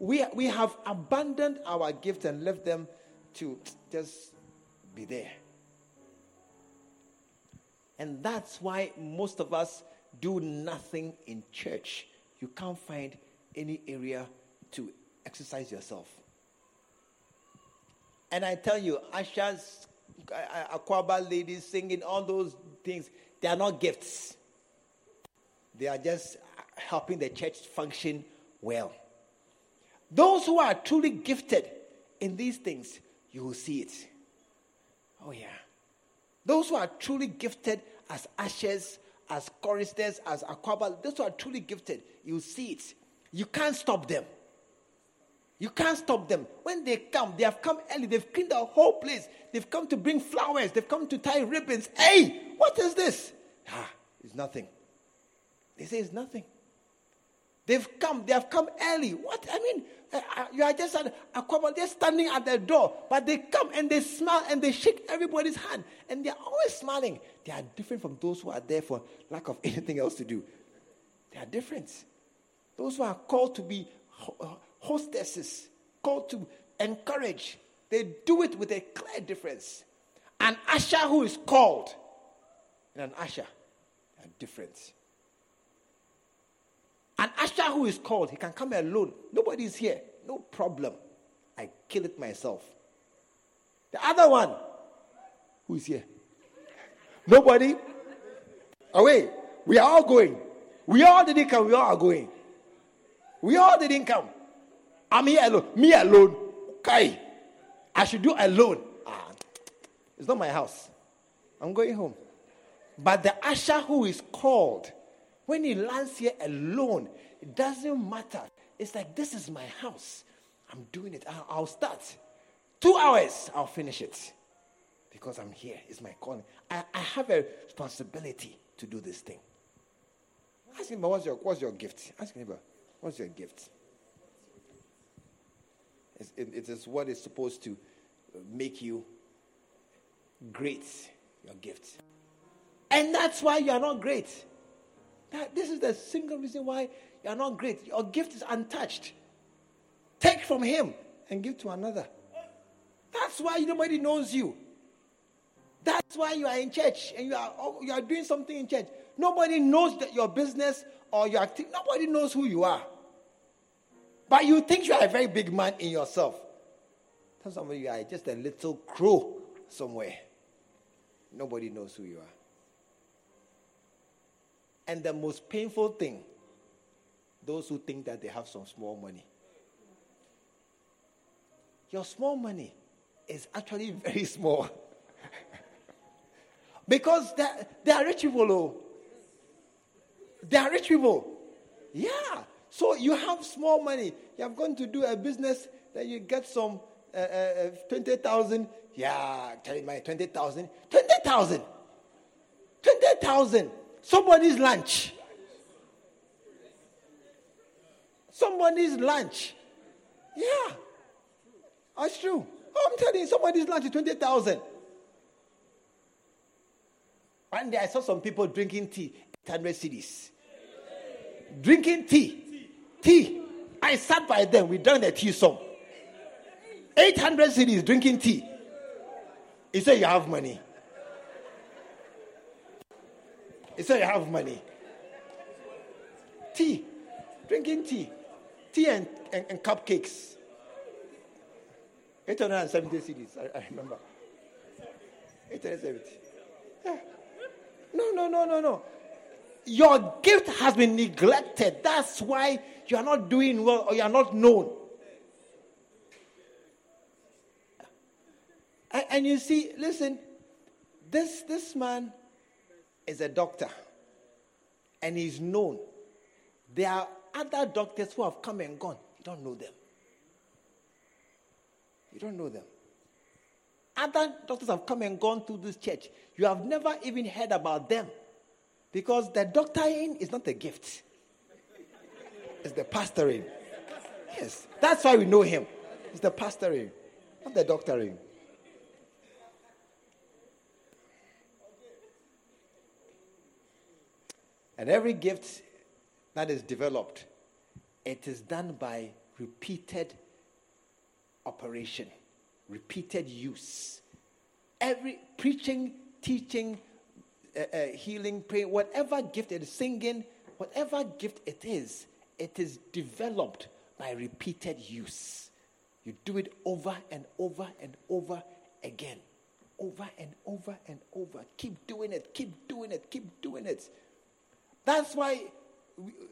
we, we have abandoned our gift and left them to just be there. And that's why most of us do nothing in church. You can't find any area to exercise yourself. And I tell you, Asha's, Akwaaba ladies singing, all those things, they are not gifts. They are just helping the church function well. Those who are truly gifted in these things, you will see it. Oh, yeah. Those who are truly gifted as ushers, as choristers, as akwaaba, those who are truly gifted, you see it. You can't stop them. You can't stop them. When they come, they have come early. They've cleaned the whole place. They've come to bring flowers. They've come to tie ribbons. Hey, what is this? Ah, it's nothing. They say it's nothing. They've come, they have come early. What? I mean, uh, uh you are just a they're standing at the door, but they come and they smile and they shake everybody's hand, and they're always smiling. They are different from those who are there for lack of anything else to do. They are different. Those who are called to be uh, hostesses, called to encourage, they do it with a clear difference. An usher who is called and an usher are different. An usher who is called, he can come alone. Nobody is here. No problem. I kill it myself. The other one, who is here? Nobody? Away. We are all going. We all didn't come. We all are going. We all didn't come. I'm here alone. Me alone. Okay. I should do alone. Ah, it's not my house. I'm going home. But the usher who is called, when he lands here alone, it doesn't matter. It's like, this is my house. I'm doing it. I'll, start. Two hours, I'll finish it. Because I'm here. It's my calling. I, I have a responsibility to do this thing. Ask him, what's your, what's your gift? Ask him, what's your gift? It's, it, it is what is supposed to make you great, your gift. And that's why you are not great. That, this is the single reason why you are not great. Your gift is untouched. Take from him and give to another. That's why nobody knows you. That's why you are in church and you are, oh, you are doing something in church. Nobody knows that your business or your activity. Nobody knows who you are. But you think you are a very big man in yourself. Tell somebody you are just a little crow somewhere. Nobody knows who you are. And the most painful thing, those who think that they have some small money. Your small money is actually very small. because they are rich people. Oh. They are rich people. Yeah. So you have small money. You have gone to do a business then you get some uh, uh, uh 20,000. Yeah, tell my 20,000. 20,000. 20,000 somebody's lunch. Somebody's lunch. Yeah. That's true. Oh, I'm telling you, somebody's lunch is 20,000. One day I saw some people drinking tea, 800 cedis. Drinking tea. Tea. I sat by them. We drank the tea song. 800 cedis drinking tea. He said, You have money. He said, You have money. Tea. drinking tea, tea and, and, and cupcakes. 870 cedis, I, I remember. 870. Yeah. No, no, no, no, no. Your gift has been neglected. That's why you are not doing well or you are not known. And, and you see, listen, this, this man is a doctor and he's known. There are other doctors who have come and gone. You don't know them. You don't know them. Other doctors have come and gone to this church. You have never even heard about them. Because the doctoring is not a gift, it's the pastoring. Yes, that's why we know him. It's the pastoring, not the doctoring. And every gift that is developed, it is done by repeated operation, repeated use. Every preaching, teaching, uh, uh, healing, praying, whatever gift it is, singing, whatever gift it is, it is developed by repeated use. You do it over and over and over again. Over and over and over. Keep doing it, keep doing it, keep doing it. That's why,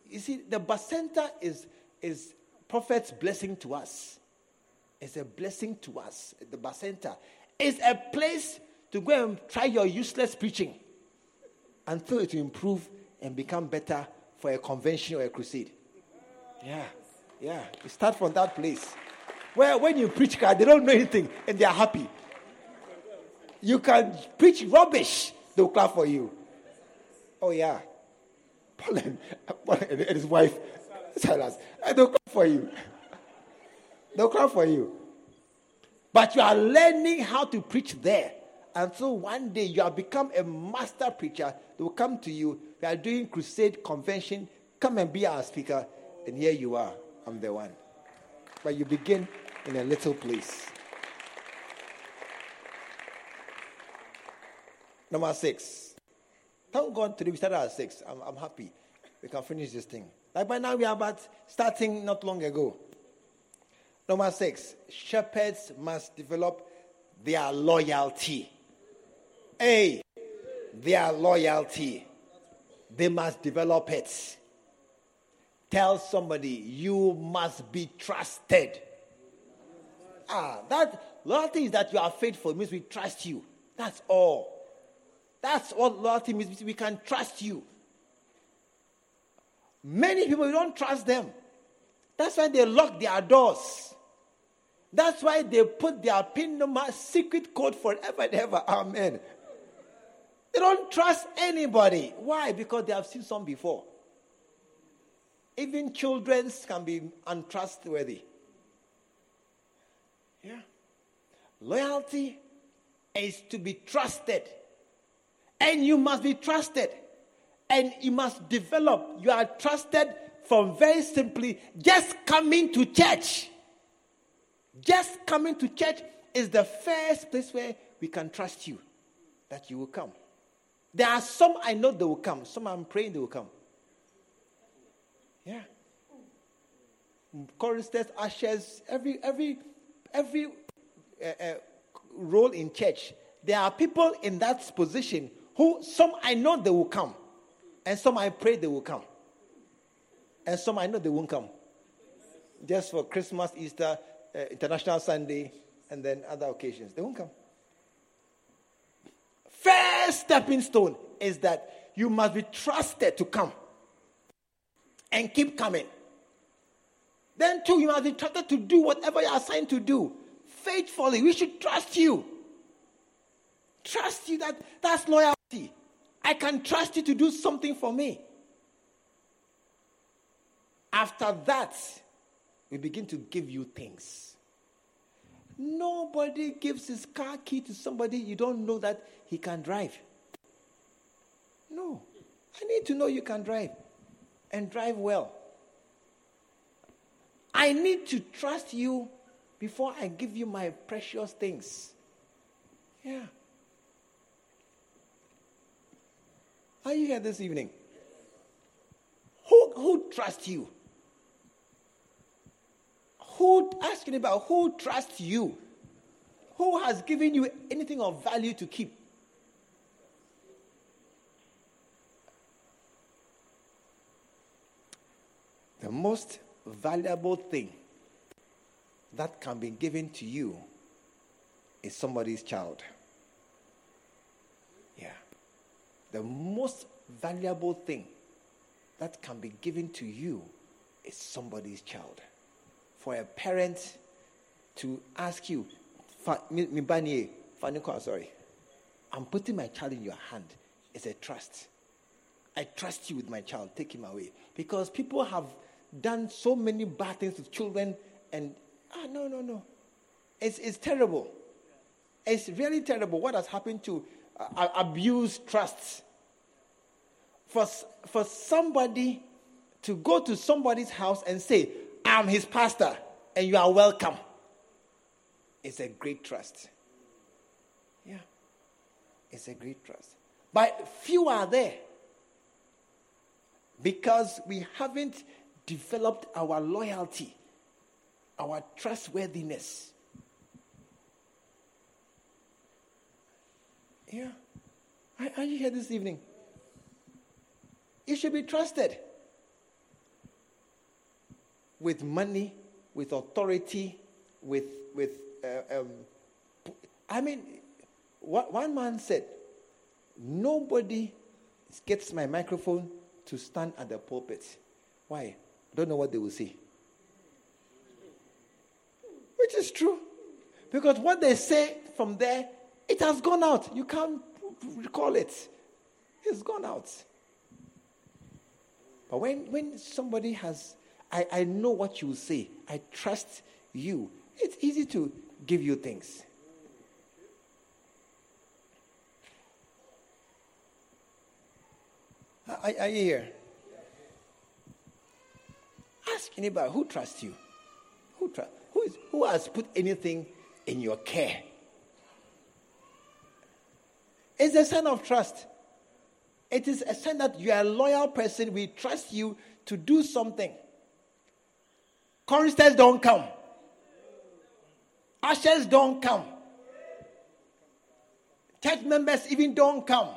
you see, the Bacenta is, is prophet's blessing to us. It's a blessing to us. The Bacenta is a place to go and try your useless preaching until it will improve and become better for a convention or a crusade. Yeah, yeah. You start from that place. Where when you preach, God, they don't know anything and they are happy. You can preach rubbish, they'll clap for you. Oh, yeah. Paul and, Paul and his wife, Silas, and they'll clap for you. They'll clap for you. But you are learning how to preach there until one day you have become a master preacher. They will come to you. We are doing crusade convention. Come and be our speaker. And here you are. I'm the one. But you begin in a little place. Number six. Thank God today we started at six. I'm, I'm happy. We can finish this thing. Like by now we are about starting not long ago. Number six. Shepherds must develop their loyalty. A, their loyalty. They must develop it. Tell somebody, you must be trusted. Ah, that loyalty is that you are faithful. It means we trust you. That's all. That's what loyalty means. We can trust you. Many people, we don't trust them. That's why they lock their doors. That's why they put their PIN number, secret code forever and ever. Amen. They don't trust anybody. Why? Because they have seen some before. Even children can be untrustworthy. Yeah. Loyalty is to be trusted. And you must be trusted. And you must develop. You are trusted from very simply just coming to church. Just coming to church is the first place where we can trust you that you will come. There are some I know they will come. Some I'm praying they will come. Yeah. Choristers, ushers, every every every uh, uh, role in church. There are people in that position who some I know they will come, and some I pray they will come, and some I know they won't come. Just for Christmas, Easter, uh, International Sunday, and then other occasions, they won't come first stepping stone is that you must be trusted to come and keep coming. Then, two, you must be trusted to do whatever you're assigned to do faithfully. We should trust you. Trust you that that's loyalty. I can trust you to do something for me. After that, we begin to give you things. Nobody gives his car key to somebody you don't know that he can drive. No. I need to know you can drive and drive well. I need to trust you before I give you my precious things. Yeah. Are you here this evening? Who, who trusts you? Who asking about who trusts you? Who has given you anything of value to keep? The most valuable thing that can be given to you is somebody's child. Yeah. The most valuable thing that can be given to you is somebody's child. For a parent to ask you, sorry, I'm putting my child in your hand. It's a trust. I trust you with my child. Take him away. Because people have done so many bad things to children and ah no no no it's, it's terrible it's really terrible what has happened to uh, abuse trusts for, for somebody to go to somebody's house and say i'm his pastor and you are welcome it's a great trust. Yeah. It's a great trust. But few are there. Because we haven't developed our loyalty, our trustworthiness. Yeah. Are, you here this evening? You should be trusted with money, with authority, with with. Uh, um, I mean, what one man said, "Nobody gets my microphone to stand at the pulpit. Why? don't know what they will say. Which is true. Because what they say from there, it has gone out. You can't recall it. It's gone out. But when, when somebody has, I, I know what you say, I trust you, it's easy to give you things. Are, are you here? Ask anybody who trusts you. Who, tr- who, is, who has put anything in your care? It's a sign of trust. It is a sign that you are a loyal person. We trust you to do something. Choristers don't come. Ushers don't come. Church members even don't come.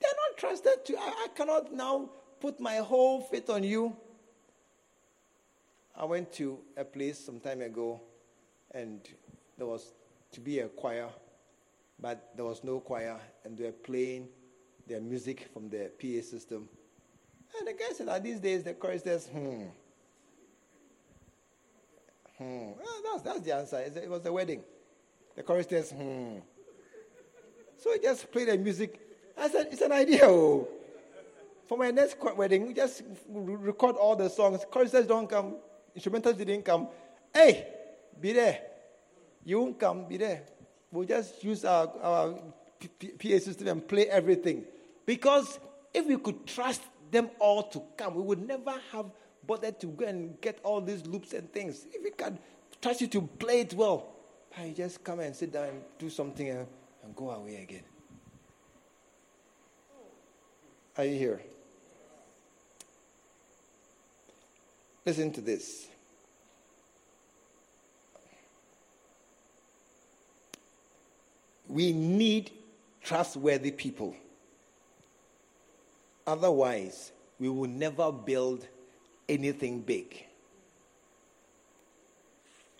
They're not trusted to. I, I cannot now put my whole faith on you. I went to a place some time ago, and there was to be a choir, but there was no choir, and they were playing their music from the PA system. And the guy said, "That these days the choristers, hmm, hmm." Well, that's that's the answer. It was a wedding. The choristers, hmm. So he just played the music. I said, "It's an idea." Oh. For my next wedding, we just record all the songs. Choristers don't come instrumentals didn't come. Hey, be there. You won't come, be there. We'll just use our, our PA system and play everything. Because if we could trust them all to come, we would never have bothered to go and get all these loops and things. If we can trust you to play it well, I just come and sit down and do something and, and go away again. Are you here? Listen to this. We need trustworthy people. Otherwise, we will never build anything big.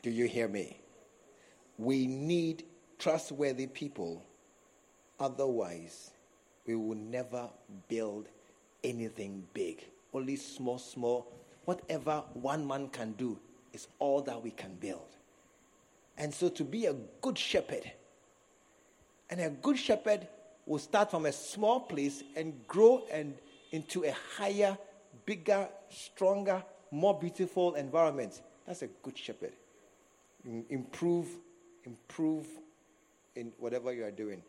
Do you hear me? We need trustworthy people. Otherwise, we will never build anything big. Only small, small whatever one man can do is all that we can build. And so to be a good shepherd, and a good shepherd will start from a small place and grow and into a higher, bigger, stronger, more beautiful environment. That's a good shepherd. Improve, improve in whatever you are doing.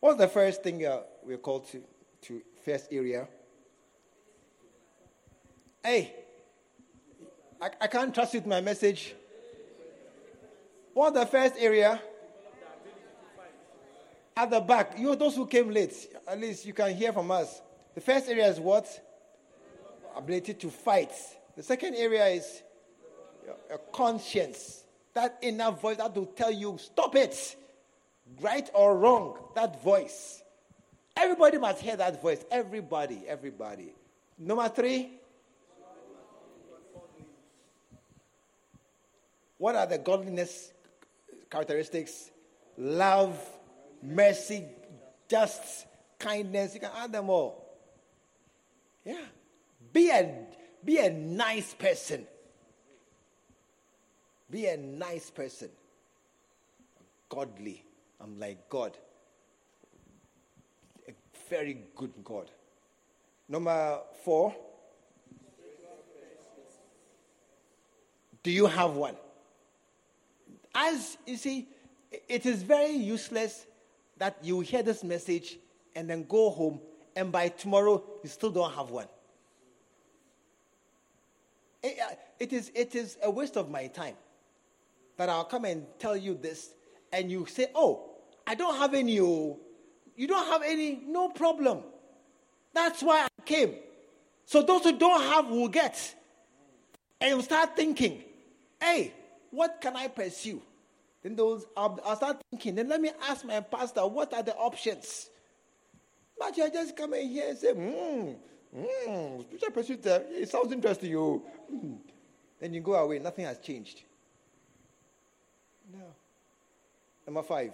What's the first thing we're called to, to first area? Hey, I, I can't trust with my message. What's the first area? At the back. You those who came late, at least you can hear from us. The first area is what? Ability to fight. The second area is a conscience, that inner voice that will tell you, stop it, right or wrong, that voice. Everybody must hear that voice. Everybody, everybody. Number three. What are the godliness characteristics? Love, mercy, just kindness. You can add them all. Yeah. Be a, be a nice person. Be a nice person. Godly. I'm like God. A very good God. Number four. Do you have one? As you see, it is very useless that you hear this message and then go home, and by tomorrow you still don't have one. It, uh, it, is, it is a waste of my time that I'll come and tell you this, and you say, Oh, I don't have any. Oh. You don't have any, no problem. That's why I came. So those who don't have will get. And you start thinking, Hey, what can I pursue? Then those I'll, I'll, start thinking. Then let me ask my pastor, what are the options? But you just come in here and say, hmm, hmm, spiritual pursuit, uh, it sounds interesting. You, oh. hmm. then you go away. Nothing has changed. No. Number five.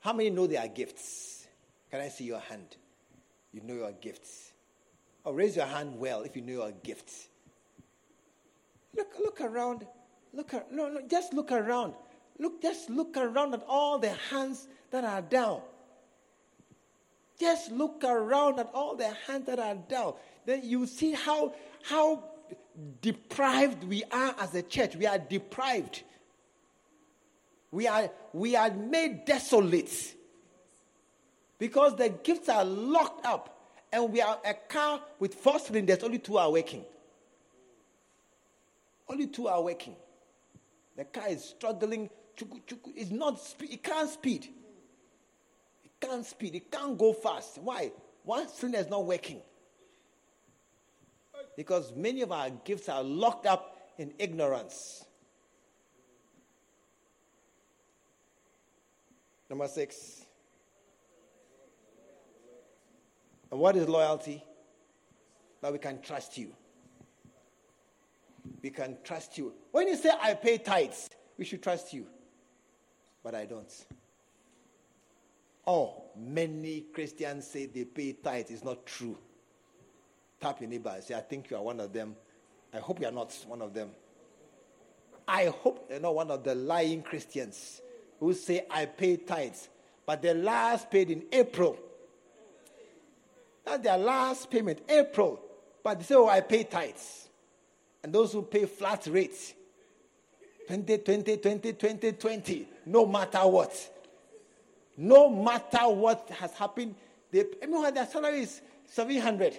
How many know there are gifts? Can I see your hand? You know your gifts. Raise your hand well if you know your gifts. Look, look around. Look, no, no, just look around. Look, just look around at all the hands that are down. Just look around at all the hands that are down. Then you see how how deprived we are as a church. We are deprived. We are we are made desolate because the gifts are locked up and we are a car with four cylinders, only two are working. Only two are working. The car is struggling. It's not. It can't speed. It can't speed. It can't go fast. Why? One cylinder is not working. Because many of our gifts are locked up in ignorance. Number six. And what is loyalty? That we can trust you. We can trust you. When you say, I pay tithes, we should trust you. But I don't. Oh, many Christians say they pay tithes. It's not true. Tap your neighbor and say, I think you are one of them. I hope you are not one of them. I hope you're not one of the lying Christians who say, I pay tithes. But the last paid in April that's their last payment, April. But they say, oh, I pay tithes. And those who pay flat rates, 20, 20, 20, 20, 20, no matter what. No matter what has happened, they, mean, their salary is 700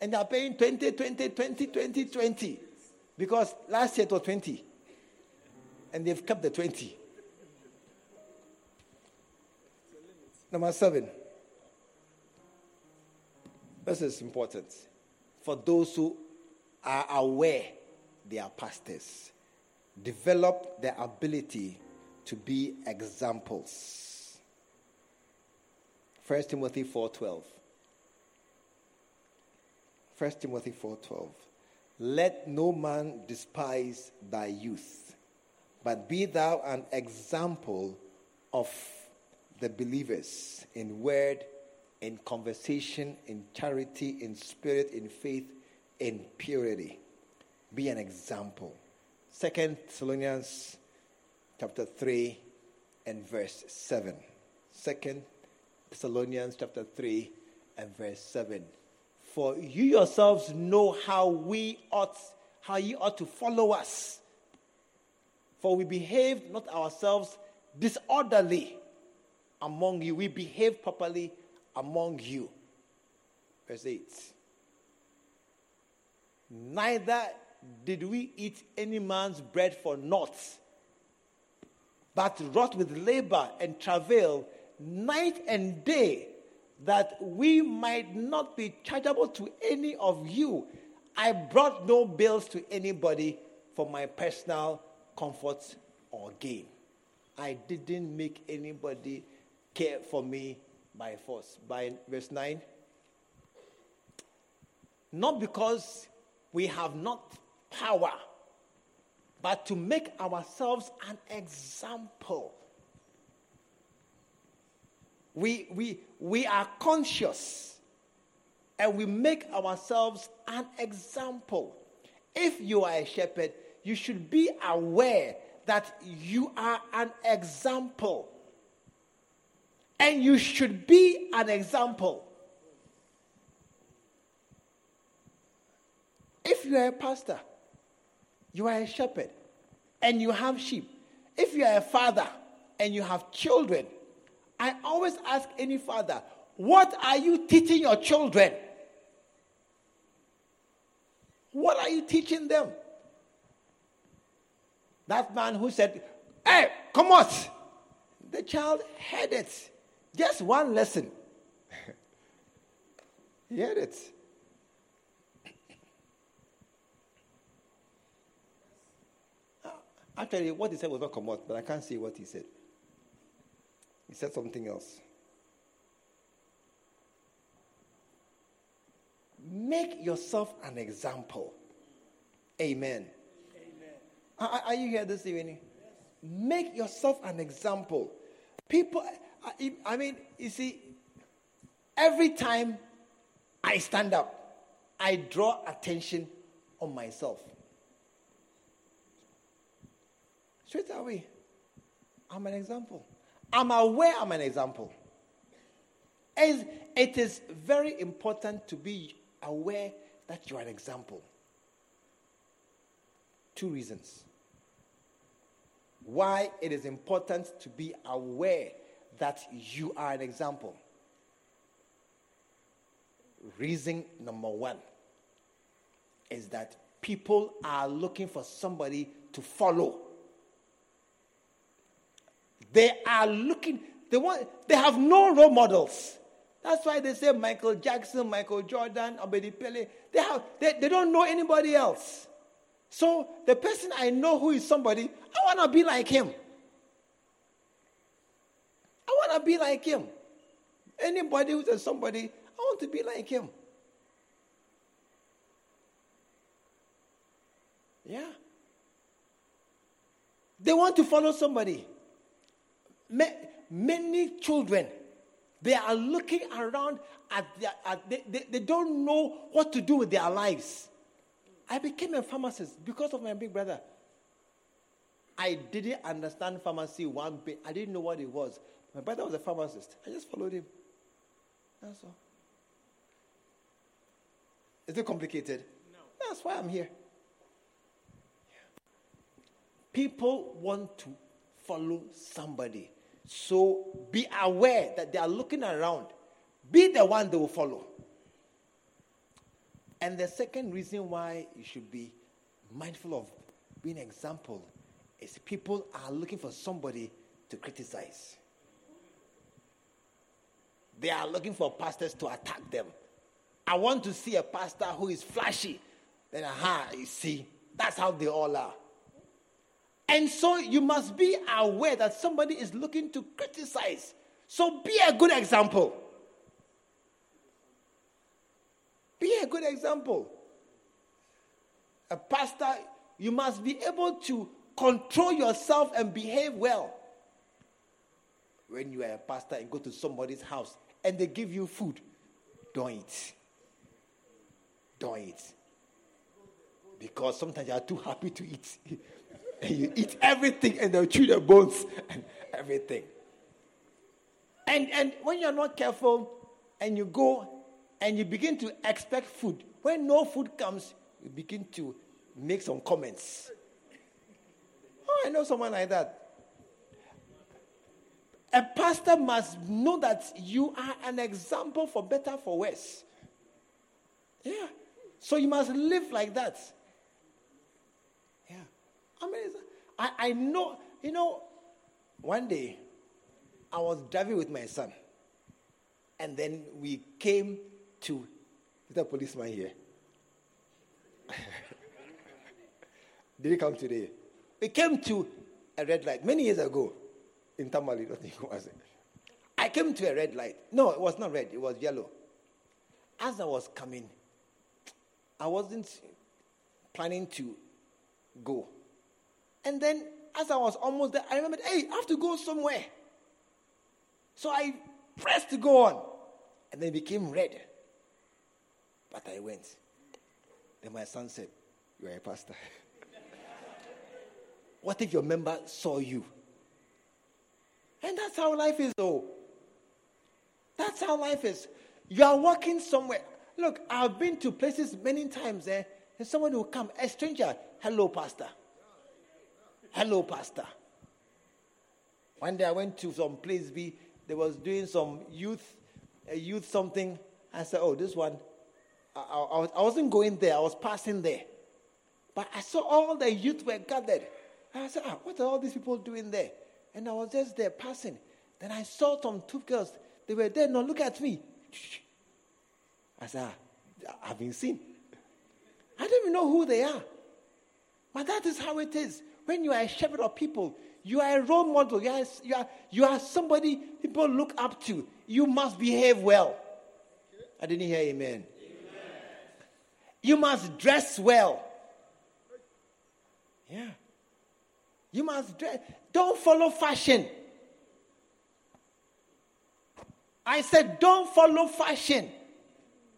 and they are paying 20, 20, 20, 20, 20 because last year it was 20 and they've kept the 20. Number seven. This is important. For those who are aware they are pastors, develop the ability to be examples. 1 Timothy 4:12. 1 Timothy 4:12. Let no man despise thy youth, but be thou an example of the believers in word in conversation, in charity, in spirit, in faith, in purity. Be an example. Second Thessalonians chapter 3 and verse 7. Second Thessalonians chapter 3 and verse 7. For you yourselves know how we ought, how you ought to follow us. For we behaved not ourselves disorderly among you. We behaved properly among you. Verse 8. Neither did we eat any man's bread for naught, but wrought with labor and travail night and day that we might not be chargeable to any of you, I brought no bills to anybody for my personal comfort or gain. I didn't make anybody care for me by force. By verse 9. Not because we have not power, but to make ourselves an example. We, we, we are conscious and we make ourselves an example. If you are a shepherd, you should be aware that you are an example. And you should be an example. If you are a pastor, you are a shepherd, and you have sheep. If you are a father and you have children, I always ask any father, what are you teaching your children? What are you teaching them? That man who said, Hey, come on. The child heard it. Just one lesson. he heard it. Ah, actually, what he said was not come out, but I can't see what he said. He said something else. Make yourself an example. Amen. Amen. Are, are, you here this evening? Yes. Make yourself an example. People, I, I mean, you see, every time I stand up, I draw attention on myself. Straight away, I'm an example. I'm aware I'm an example. As it is very important to be aware that you are an example. Two reasons why it is important to be aware that you are an example. Reason number one is that people are looking for somebody to follow. They are looking, they want they have no role models. That's why they say Michael Jackson, Michael Jordan, Abedi Pele. They have they, they don't know anybody else. So the person I know who is somebody, I want to be like him. Want to be like him. Anybody who says somebody, I want to be like him. Yeah. They want to follow somebody many children, they are looking around at their, at, they, they, they don't know what to do with their lives. I became a pharmacist because of my big brother. I didn't understand pharmacy one bit. I didn't know what it was. My brother was a pharmacist. I just followed him. That's all. Is it complicated? No. That's why I'm here. People want to follow somebody. So be aware that they are looking around. Be the one they will follow. And the second reason why you should be mindful of being an example is people are looking for somebody to criticize. They are looking for pastors to attack them. I want to see a pastor who is flashy. Then, aha, you see, that's how they all are. And so you must be aware that somebody is looking to criticize. So be a good example. Be a good example. A pastor, you must be able to control yourself and behave well. When you are a pastor and go to somebody's house and they give you food, don't eat. Don't eat. Because sometimes you are too happy to eat. and you eat everything and they'll chew the bones and everything. And, and when you're not careful and you go and you begin to expect food, when no food comes, you begin to make some comments. Oh, I know someone like that. A pastor must know that you are an example for better, for worse. Yeah. So you must live like that. Yeah. I mean, I, I know, you know, one day I was driving with my son, And then we came to, a policeman here? Did he come today? We came to a red light many years ago in it. I came to a red light. No, it was not red, it was yellow. As I was coming, I wasn't planning to go. And then, as I was almost there, I remembered, hey, I have to go somewhere. So I pressed to go on. And then it became red. But I went. Then my son said, You are a pastor. what if your member saw you? And that's how life is, though. That's how life is. You are walking somewhere. Look, I've been to places many times, eh? And someone will come, a stranger, hello, pastor. Hello, pastor. One day I went to some place B, they was doing some youth, a youth something. I said, oh, this one, I, I, I wasn't going there, I was passing there. But I saw all the youth were gathered. I said, ah, what are all these people doing there? And I was just there passing. Then I saw some two girls. They were there. No, look at me. I said, ah, I've been seen. I don't even know who they are. But that is how it is. When you are a shepherd of people, you are a role model. You are, you are, you are somebody people look up to. You must behave well. I didn't hear amen. amen. You must dress well. Yeah. You must dress. Don't follow fashion. I said, don't follow fashion.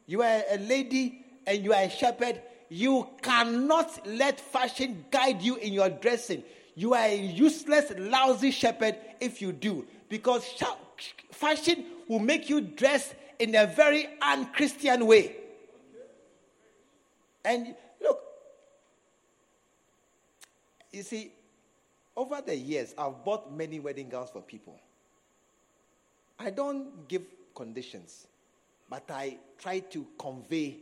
You are a lady and you are a shepherd. You cannot let fashion guide you in your dressing. You are a useless, lousy shepherd if you do. Because fashion will make you dress in a very unchristian way. And look, you see, over the years, I've bought many wedding gowns for people. I don't give conditions, but I try to convey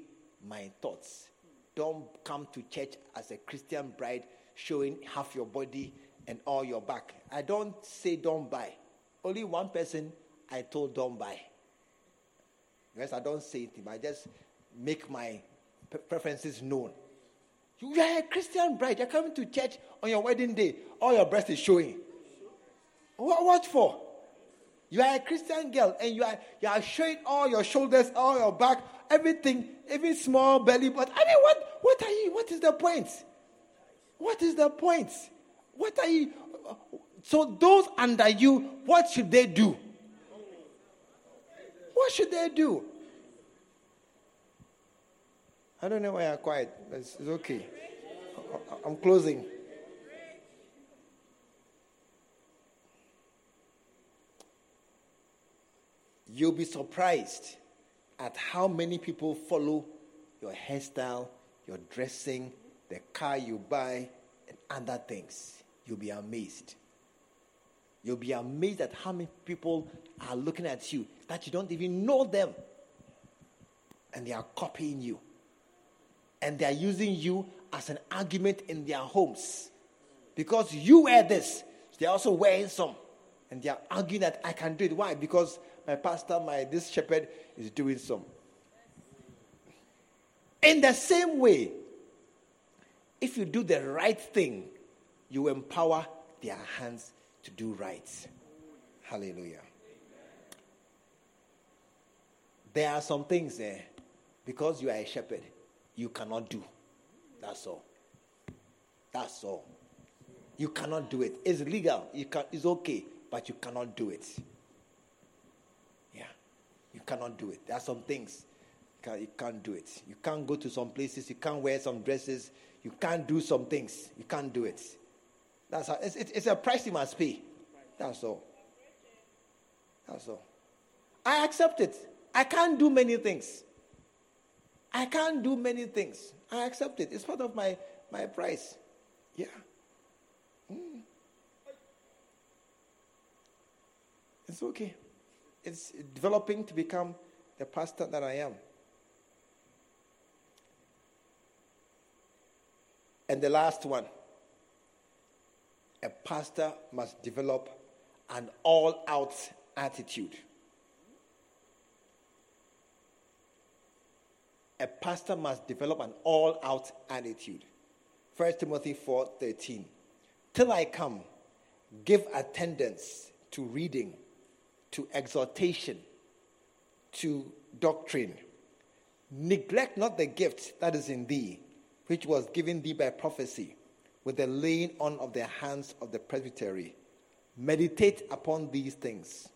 my thoughts. Don't come to church as a Christian bride showing half your body and all your back. I don't say don't buy. Only one person I told don't buy. Yes, I don't say it, I just make my preferences known. You are a Christian bride. You're coming to church on your wedding day. All your breast is showing. What, what for? You are a Christian girl and you are, you are showing all your shoulders, all your back, everything, even small belly. But I mean, what, what are you? What is the point? What is the point? What are you? So, those under you, what should they do? What should they do? I don't know why I'm quiet. It's, it's okay. I'm closing. You'll be surprised at how many people follow your hairstyle, your dressing, the car you buy, and other things. You'll be amazed. You'll be amazed at how many people are looking at you that you don't even know them. And they are copying you and they are using you as an argument in their homes. Because you wear this, they're also wearing some. And they are arguing that I can do it. Why? Because my pastor, my this shepherd is doing some. In the same way, if you do the right thing, you empower their hands to do right. Hallelujah. There are some things there because you are a shepherd you cannot do. That's all. That's all. You cannot do it. It's legal. You can, it's okay, but you cannot do it. Yeah. You cannot do it. There are some things you, can, you can't do it. You can't go to some places. You can't wear some dresses. You can't do some things. You can't do it. That's how, it's, it's a price you must pay. That's all. That's all. I accept it. I can't do many things. I can't do many things. I accept it. It's part of my, my price. Yeah. Mm. It's okay. It's developing to become the pastor that I am. And the last one a pastor must develop an all out attitude. A pastor must develop an all-out attitude. 1 Timothy 4:13. Till I come, give attendance to reading, to exhortation, to doctrine. Neglect not the gift that is in thee, which was given thee by prophecy, with the laying on of the hands of the presbytery. Meditate upon these things.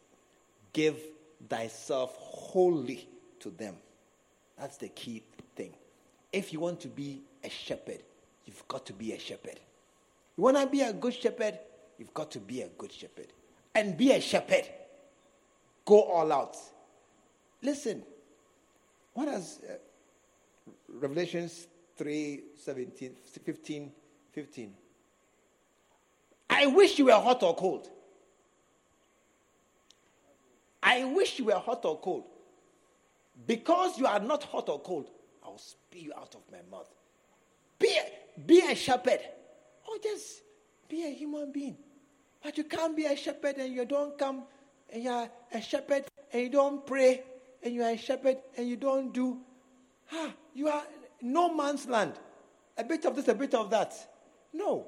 Give thyself wholly to them. That's the key thing. If you want to be a shepherd, you've got to be a shepherd. You want to be a good shepherd, you've got to be a good shepherd. And be a shepherd. Go all out. Listen, what does uh, Revelations 3 17, 15, 15? I wish you were hot or cold. I wish you were hot or cold. Because you are not hot or cold, I will spew you out of my mouth. Be a, be a shepherd. Or just be a human being. But you can't be a shepherd and you don't come and you're a shepherd and you don't pray and you are a shepherd and you don't do. Ah, you are no man's land. A bit of this, a bit of that. No.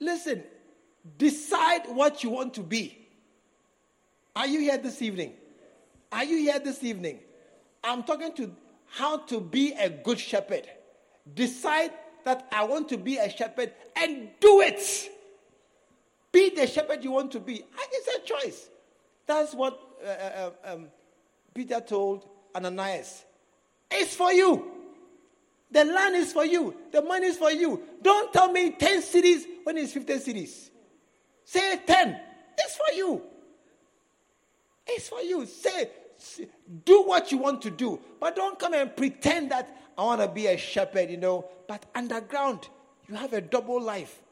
Listen, decide what you want to be. Are you here this evening? Are you here this evening? I'm talking to how to be a good shepherd. Decide that I want to be a shepherd and do it. Be the shepherd you want to be. It's a choice. That's what uh, uh, um, Peter told Ananias. It's for you. The land is for you. The money is for you. Don't tell me 10 cities when it's 15 cities. Say 10. It's for you. It's for you. Say, do what you want to do, but don't come and pretend that I want to be a shepherd, you know. But underground, you have a double life.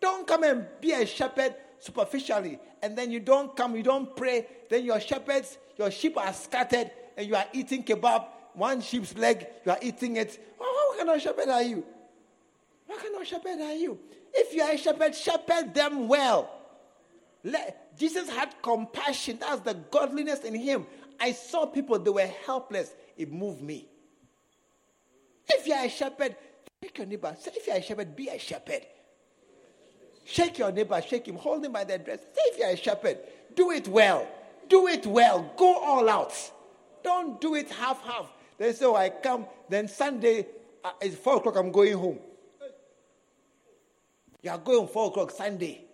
Don't come and be a shepherd superficially, and then you don't come, you don't pray. Then your shepherds, your sheep are scattered, and you are eating kebab, one sheep's leg, you are eating it. Oh, what kind of shepherd are you? What kind of shepherd are you? If you are a shepherd, shepherd them well. Let, Jesus had compassion. That's the godliness in him. I saw people, they were helpless. It moved me. If you're a shepherd, shake your neighbor. Say, if you're a shepherd, be a shepherd. Shake your neighbor, shake him, hold him by the dress. Say, if you're a shepherd, do it well. Do it well. Go all out. Don't do it half half. They say, oh, I come, then Sunday, uh, it's four o'clock, I'm going home. You are going four o'clock Sunday.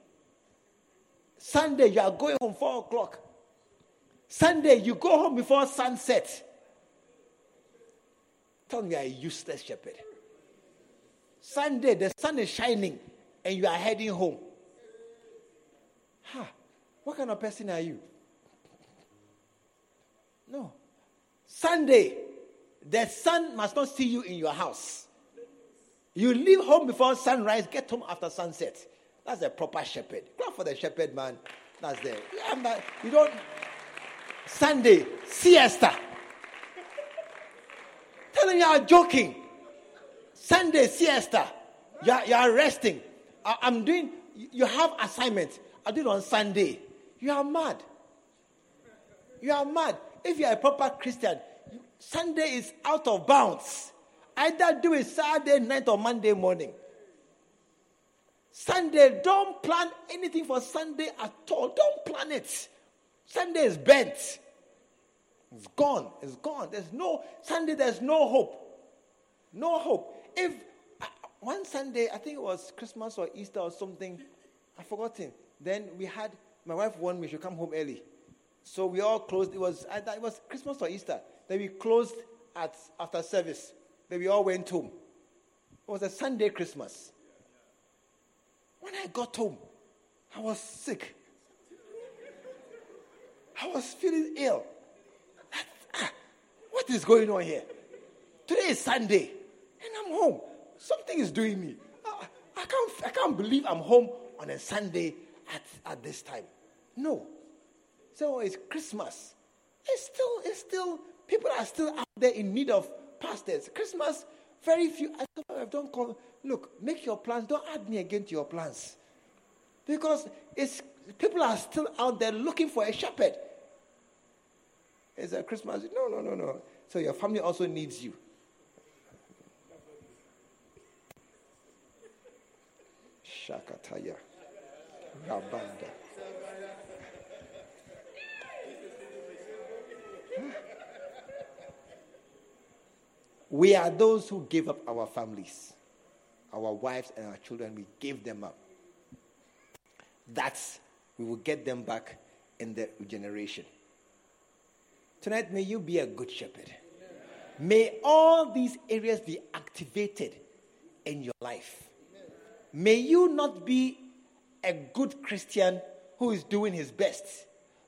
Sunday, you are going home four o'clock. Sunday, you go home before sunset. Tell me, you are a useless shepherd. Sunday, the sun is shining and you are heading home. Huh. What kind of person are you? No. Sunday, the sun must not see you in your house. You leave home before sunrise, get home after sunset. That's a proper shepherd. Clap for the shepherd, man. That's there. You don't. Sunday, siesta. Tell them you are joking. Sunday, siesta. You are, you are resting. I, am doing, you have assignments. I do it on Sunday. You are mad. You are mad. If you are a proper Christian, Sunday is out of bounds. Either do it Saturday night or Monday morning. Sunday, don't plan anything for Sunday at all. Don't plan it. Sunday is bent. It's gone. It's gone. There's no Sunday. There's no hope. No hope. If uh, one Sunday, I think it was Christmas or Easter or something, I've forgotten. Then we had my wife warned me she come home early, so we all closed. It was it was Christmas or Easter. Then we closed at after service. Then we all went home. It was a Sunday Christmas. When I got home, I was sick. I was feeling ill. Ah, what is going on here? Today is Sunday, and I'm home. Something is doing me. I, I can't, I can't believe I'm home on a Sunday at, at this time. No. So it's Christmas. It's still, it's still, people are still out there in need of pastors. Christmas, very few. I don't call. Look, make your plans. Don't add me again to your plans. Because it's, people are still out there looking for a shepherd. Is that Christmas? No, no, no, no. So your family also needs you. Shakataya. Rabanda. We are those who gave up our families, our wives, and our children. We gave them up. That's we will get them back in the regeneration. Tonight, may you be a good shepherd. May all these areas be activated in your life. May you not be a good Christian who is doing his best,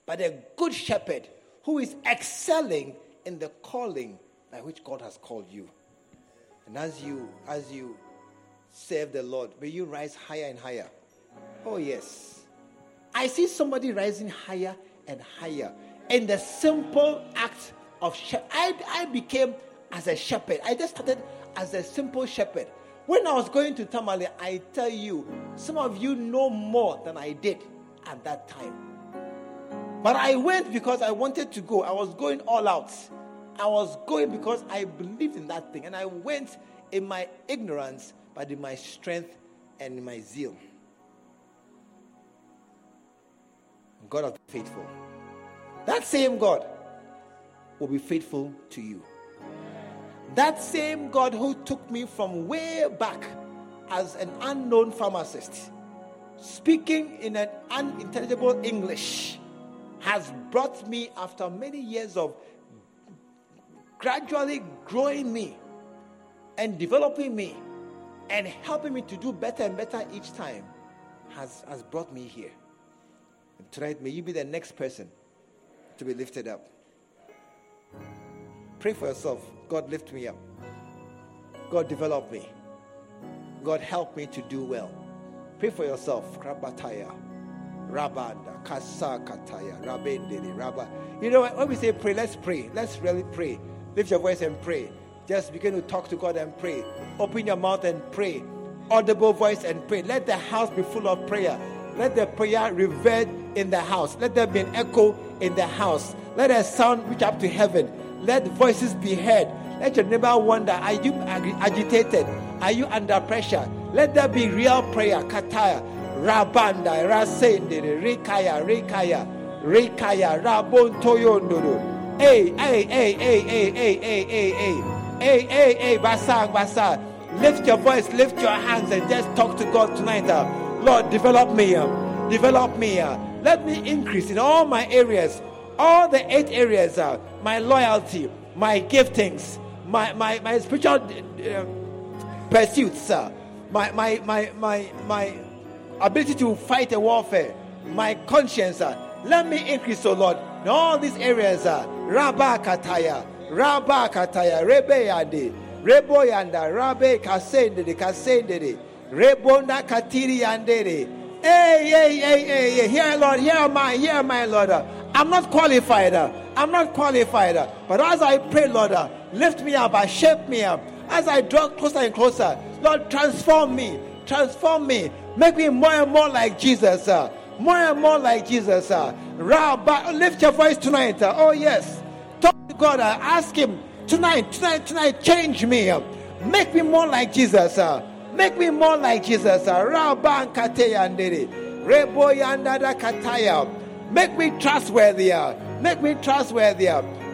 but a good shepherd who is excelling in the calling by which God has called you. And as you as you serve the Lord, may you rise higher and higher. Oh yes. I see somebody rising higher and higher in the simple act of. I, I became as a shepherd. I just started as a simple shepherd. When I was going to Tamale, I tell you, some of you know more than I did at that time. But I went because I wanted to go. I was going all out. I was going because I believed in that thing. And I went in my ignorance, but in my strength and in my zeal. God is faithful. That same God will be faithful to you. That same God who took me from way back as an unknown pharmacist, speaking in an unintelligible English, has brought me after many years of gradually growing me and developing me and helping me to do better and better each time has, has brought me here. And tonight, may you be the next person to be lifted up. Pray for yourself. God, lift me up. God, develop me. God, help me to do well. Pray for yourself. Rabanda. Kasakataya. Rabba. You know, when we say pray, let's pray. Let's really pray. Lift your voice and pray. Just begin to talk to God and pray. Open your mouth and pray. Audible voice and pray. Let the house be full of prayer. Let the prayer reverb in the house. Let there be an echo in the house. Let a sound reach up to heaven. Let voices be heard. Let your neighbor wonder Are you agitated? Are you under pressure? Let there be real prayer. Kataya, Rabanda, Rasendere, Rikaya, Rikaya, Rikaya, Rabon Toyondoro. Hey, hey, hey, hey, hey, hey, hey, hey, hey, hey, hey, hey, Basang, Basang. Lift your voice, lift your hands, and just talk to God tonight. Uh, Lord, develop me. Uh, develop me. Uh, let me increase in all my areas, all the eight areas. Uh, my loyalty, my giftings, my my my spiritual uh, pursuits, uh, my my my my my ability to fight a warfare, my conscience. Uh, let me increase, oh Lord, in all these areas. Uh, Rabba Kataya, Rabba Kataya, Rebe Yandi, Rebo Yanda, Rabbe Kasendere, Kasendere, Rebonda Katiri Yandere. Hey, hey, hey, hey, hey, here, Lord, here am I, here am I, Lord. I'm not qualified. I'm not qualified. But as I pray, Lord, lift me up, shape me up. As I draw closer and closer, Lord, transform me, transform me, make me more and more like Jesus. More and more like Jesus. Rabba, lift your voice tonight. Oh, yes. Talk to God. Ask Him tonight, tonight, tonight, change me. Make me more like Jesus. Make me more like Jesus. Make me trustworthy. Make me trustworthy.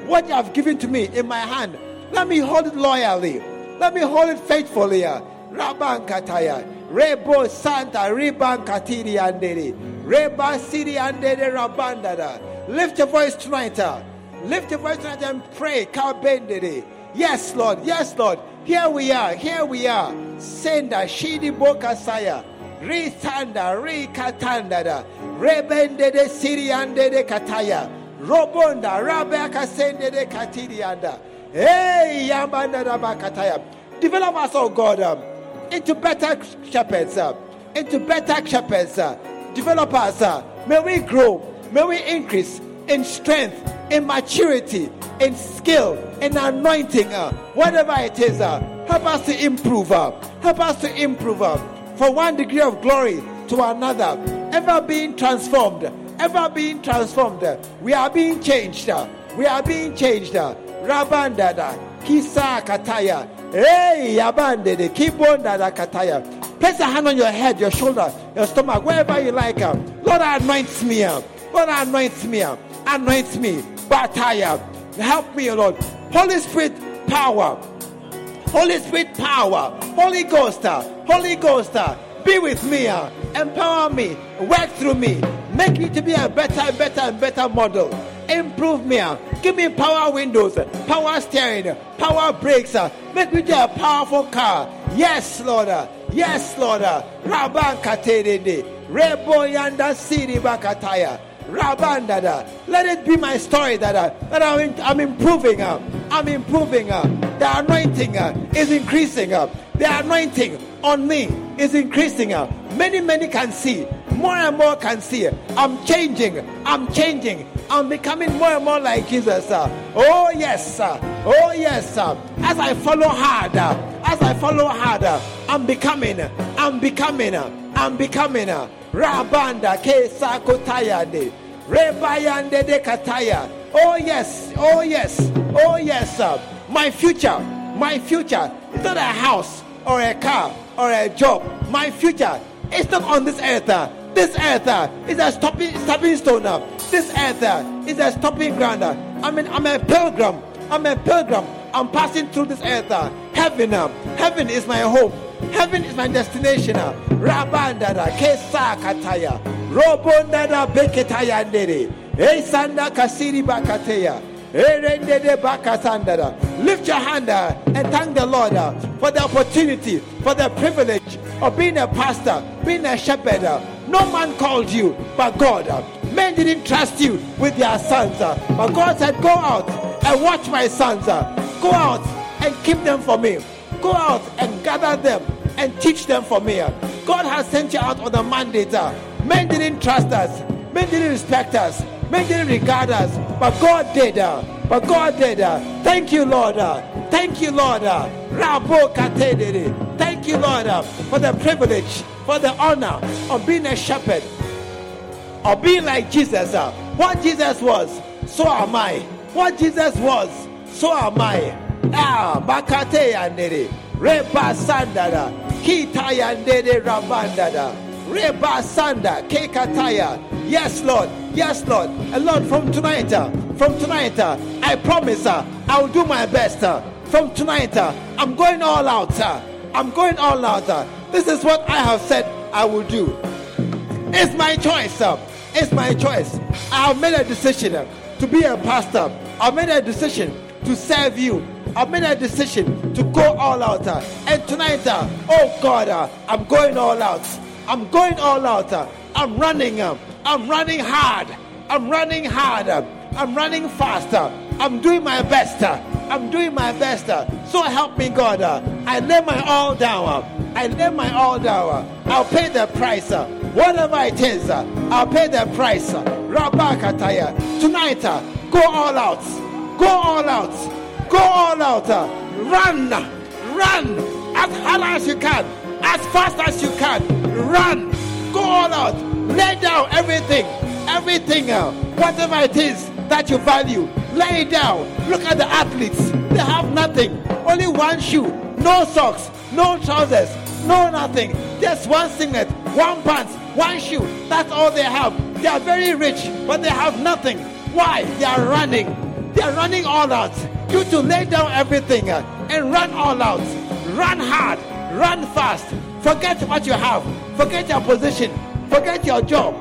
What you have given to me in my hand, let me hold it loyally. Let me hold it faithfully. Rabban kataya. Rebo santa riban katiri andere. Reba siri andere rabandada. Lift your voice tonight. Uh. Lift your voice tonight and pray. Yes, Lord. Yes, Lord. Here we are. Here we are. Senda shidi bokasaya. Risanda rikatanda. Rebende de siriande de kataya. Robonda rabaka sende de katirianda. Hey, yambanda rabakataya. Develop us, oh God, um, into better shepherds, uh, into better shepherds. Uh, develop us. Uh, may we grow. May we increase in strength, in maturity, in skill, in anointing, uh, whatever it is. Uh, help us to improve. Uh, help us to improve uh, from one degree of glory to another. Ever being transformed. Ever being transformed. We are being changed. Uh, we are being changed. Uh, Rabandada, Kisa Kataya. Hey, Yabandede, Kibondada Kataya. Place a hand on your head, your shoulder, your stomach, wherever you like. Uh, Lord, anoint me. Uh, Lord, anoint me. Anoint me. Bataya. Help me, Lord. Holy Spirit, power. Holy Spirit, power. Holy Ghost, uh, Holy Ghost, uh, be with me. Uh, empower me. Work through me. Make me to be a better, and better, and better model improve me. Give me power windows, power steering, power brakes. Make me to a powerful car. Yes, Lord. Yes, Lord. Raban katerende. Rebo yanda siri bakataya. Rabandada. Let it be my story that, uh, that I'm, in- I'm improving. Uh, I'm improving. Uh, the anointing uh, is increasing. Uh, the anointing on me is increasing. Uh, many, many can see. More and more can see. I'm changing. I'm changing. I'm becoming more and more like Jesus. uh. Oh, yes. uh, Oh, yes. uh. As I follow harder, as I follow harder, I'm becoming. I'm becoming. I'm becoming. Rabanda ke sakotayande. Rebayande de kataya. Oh, yes. Oh, yes. Oh, yes. uh. My future. My future is not a house or a car or a job. My future is not on this earth. This earth is a stopping, stepping stone. This earth is a stopping ground. I mean, I'm a pilgrim. I'm a pilgrim. I'm passing through this earth. Heaven, heaven is my home. Heaven is my destination. Rabandada, Kesa Kataya, Robondada Beketaya Ndere, Esanda Kasiri Bakateya. Erendede bakasandara. Lift your hand uh, and thank the Lord uh, for the opportunity, for the privilege of being a pastor, being a shepherd. uh. No man called you, but God. Men didn't trust you with their sons, but God said, Go out and watch my sons. Go out and keep them for me. Go out and gather them and teach them for me. God has sent you out on a mandate. Men didn't trust us, men didn't respect us. Men didn't regard us, but God did. But God did. Thank you, Lord. Thank you, Lord. Thank you, Lord, for the privilege, for the honor of being a shepherd, of being like Jesus. What Jesus was, so am I. What Jesus was, so am I. Ah, bakate yandere. Reba sandara. Kita yandere rabandada. Reba sanda. Kekataya. Yes, Lord. Yes, Lord. And Lord, from tonight, uh, from tonight, uh, I promise uh, I will do my best. Uh, from tonight, uh, I'm going all out. Uh, I'm going all out. Uh, this is what I have said I will do. It's my choice. Uh, it's my choice. I have made a decision uh, to be a pastor. I've made a decision to serve you. I've made a decision to go all out. uh, and tonight, uh, oh God, uh, I'm going all out. I'm going all out. I'm running. Uh, I'm running hard. I'm running hard. uh, I'm running faster. I'm doing my best. I'm doing my best. so help me, God. I lay my all down. uh, I lay my all down. I'll pay the price. whatever it is, I'll pay the price. Rabakataya. Tonight, go all out. Go all out. Go all out. uh, run. Run as hard as you can. As fast as you can. Run. Go all out. Lay down everything. Everything. whatever it is that you value. Lay it down. Look at the athletes. They have nothing. Only one shoe. No socks. No trousers. No nothing. Just one singlet. One pants. One shoe. That's all they have. They are very rich, but they have nothing. Why? They are running. They are running all out. You to lay down everything uh, and run all out. Run hard. Run fast. Forget what you have. Forget your position. Forget your job.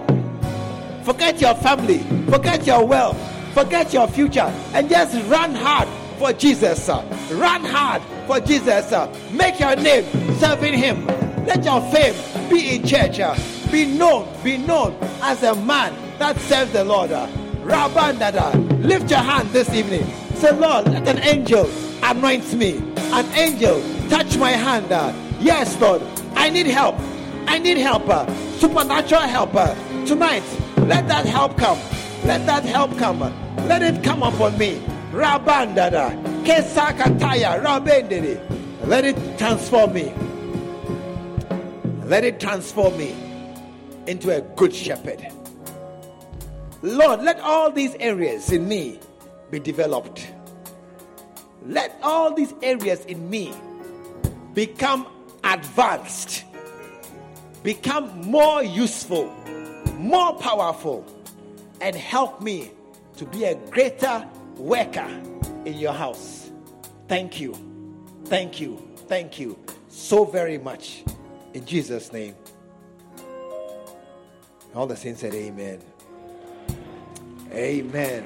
Forget your family. Forget your wealth. Forget your future. And just run hard for Jesus. Run hard for Jesus. Make your name serving Him. Let your fame be in church. uh. Be known, be known as a man that serves the Lord. uh. Rabandada. Lift your hand this evening. Say, Lord, let an angel anoint me. An angel touch my hand. uh. Yes, Lord. I need help. I need help. uh, Supernatural help. uh, Tonight, let that help come. Let that help come. Let it come upon me. Rabandada. Kesakataya. Rabendere. Let it transform me. Let it transform me into a good shepherd. Lord, let all these areas in me be developed. Let all these areas in me become advanced. become more useful, more powerful, and help me to be a greater worker in your house. Thank you. Thank you. Thank you so very much. In Jesus' name. All the saints said, Amen. Amen.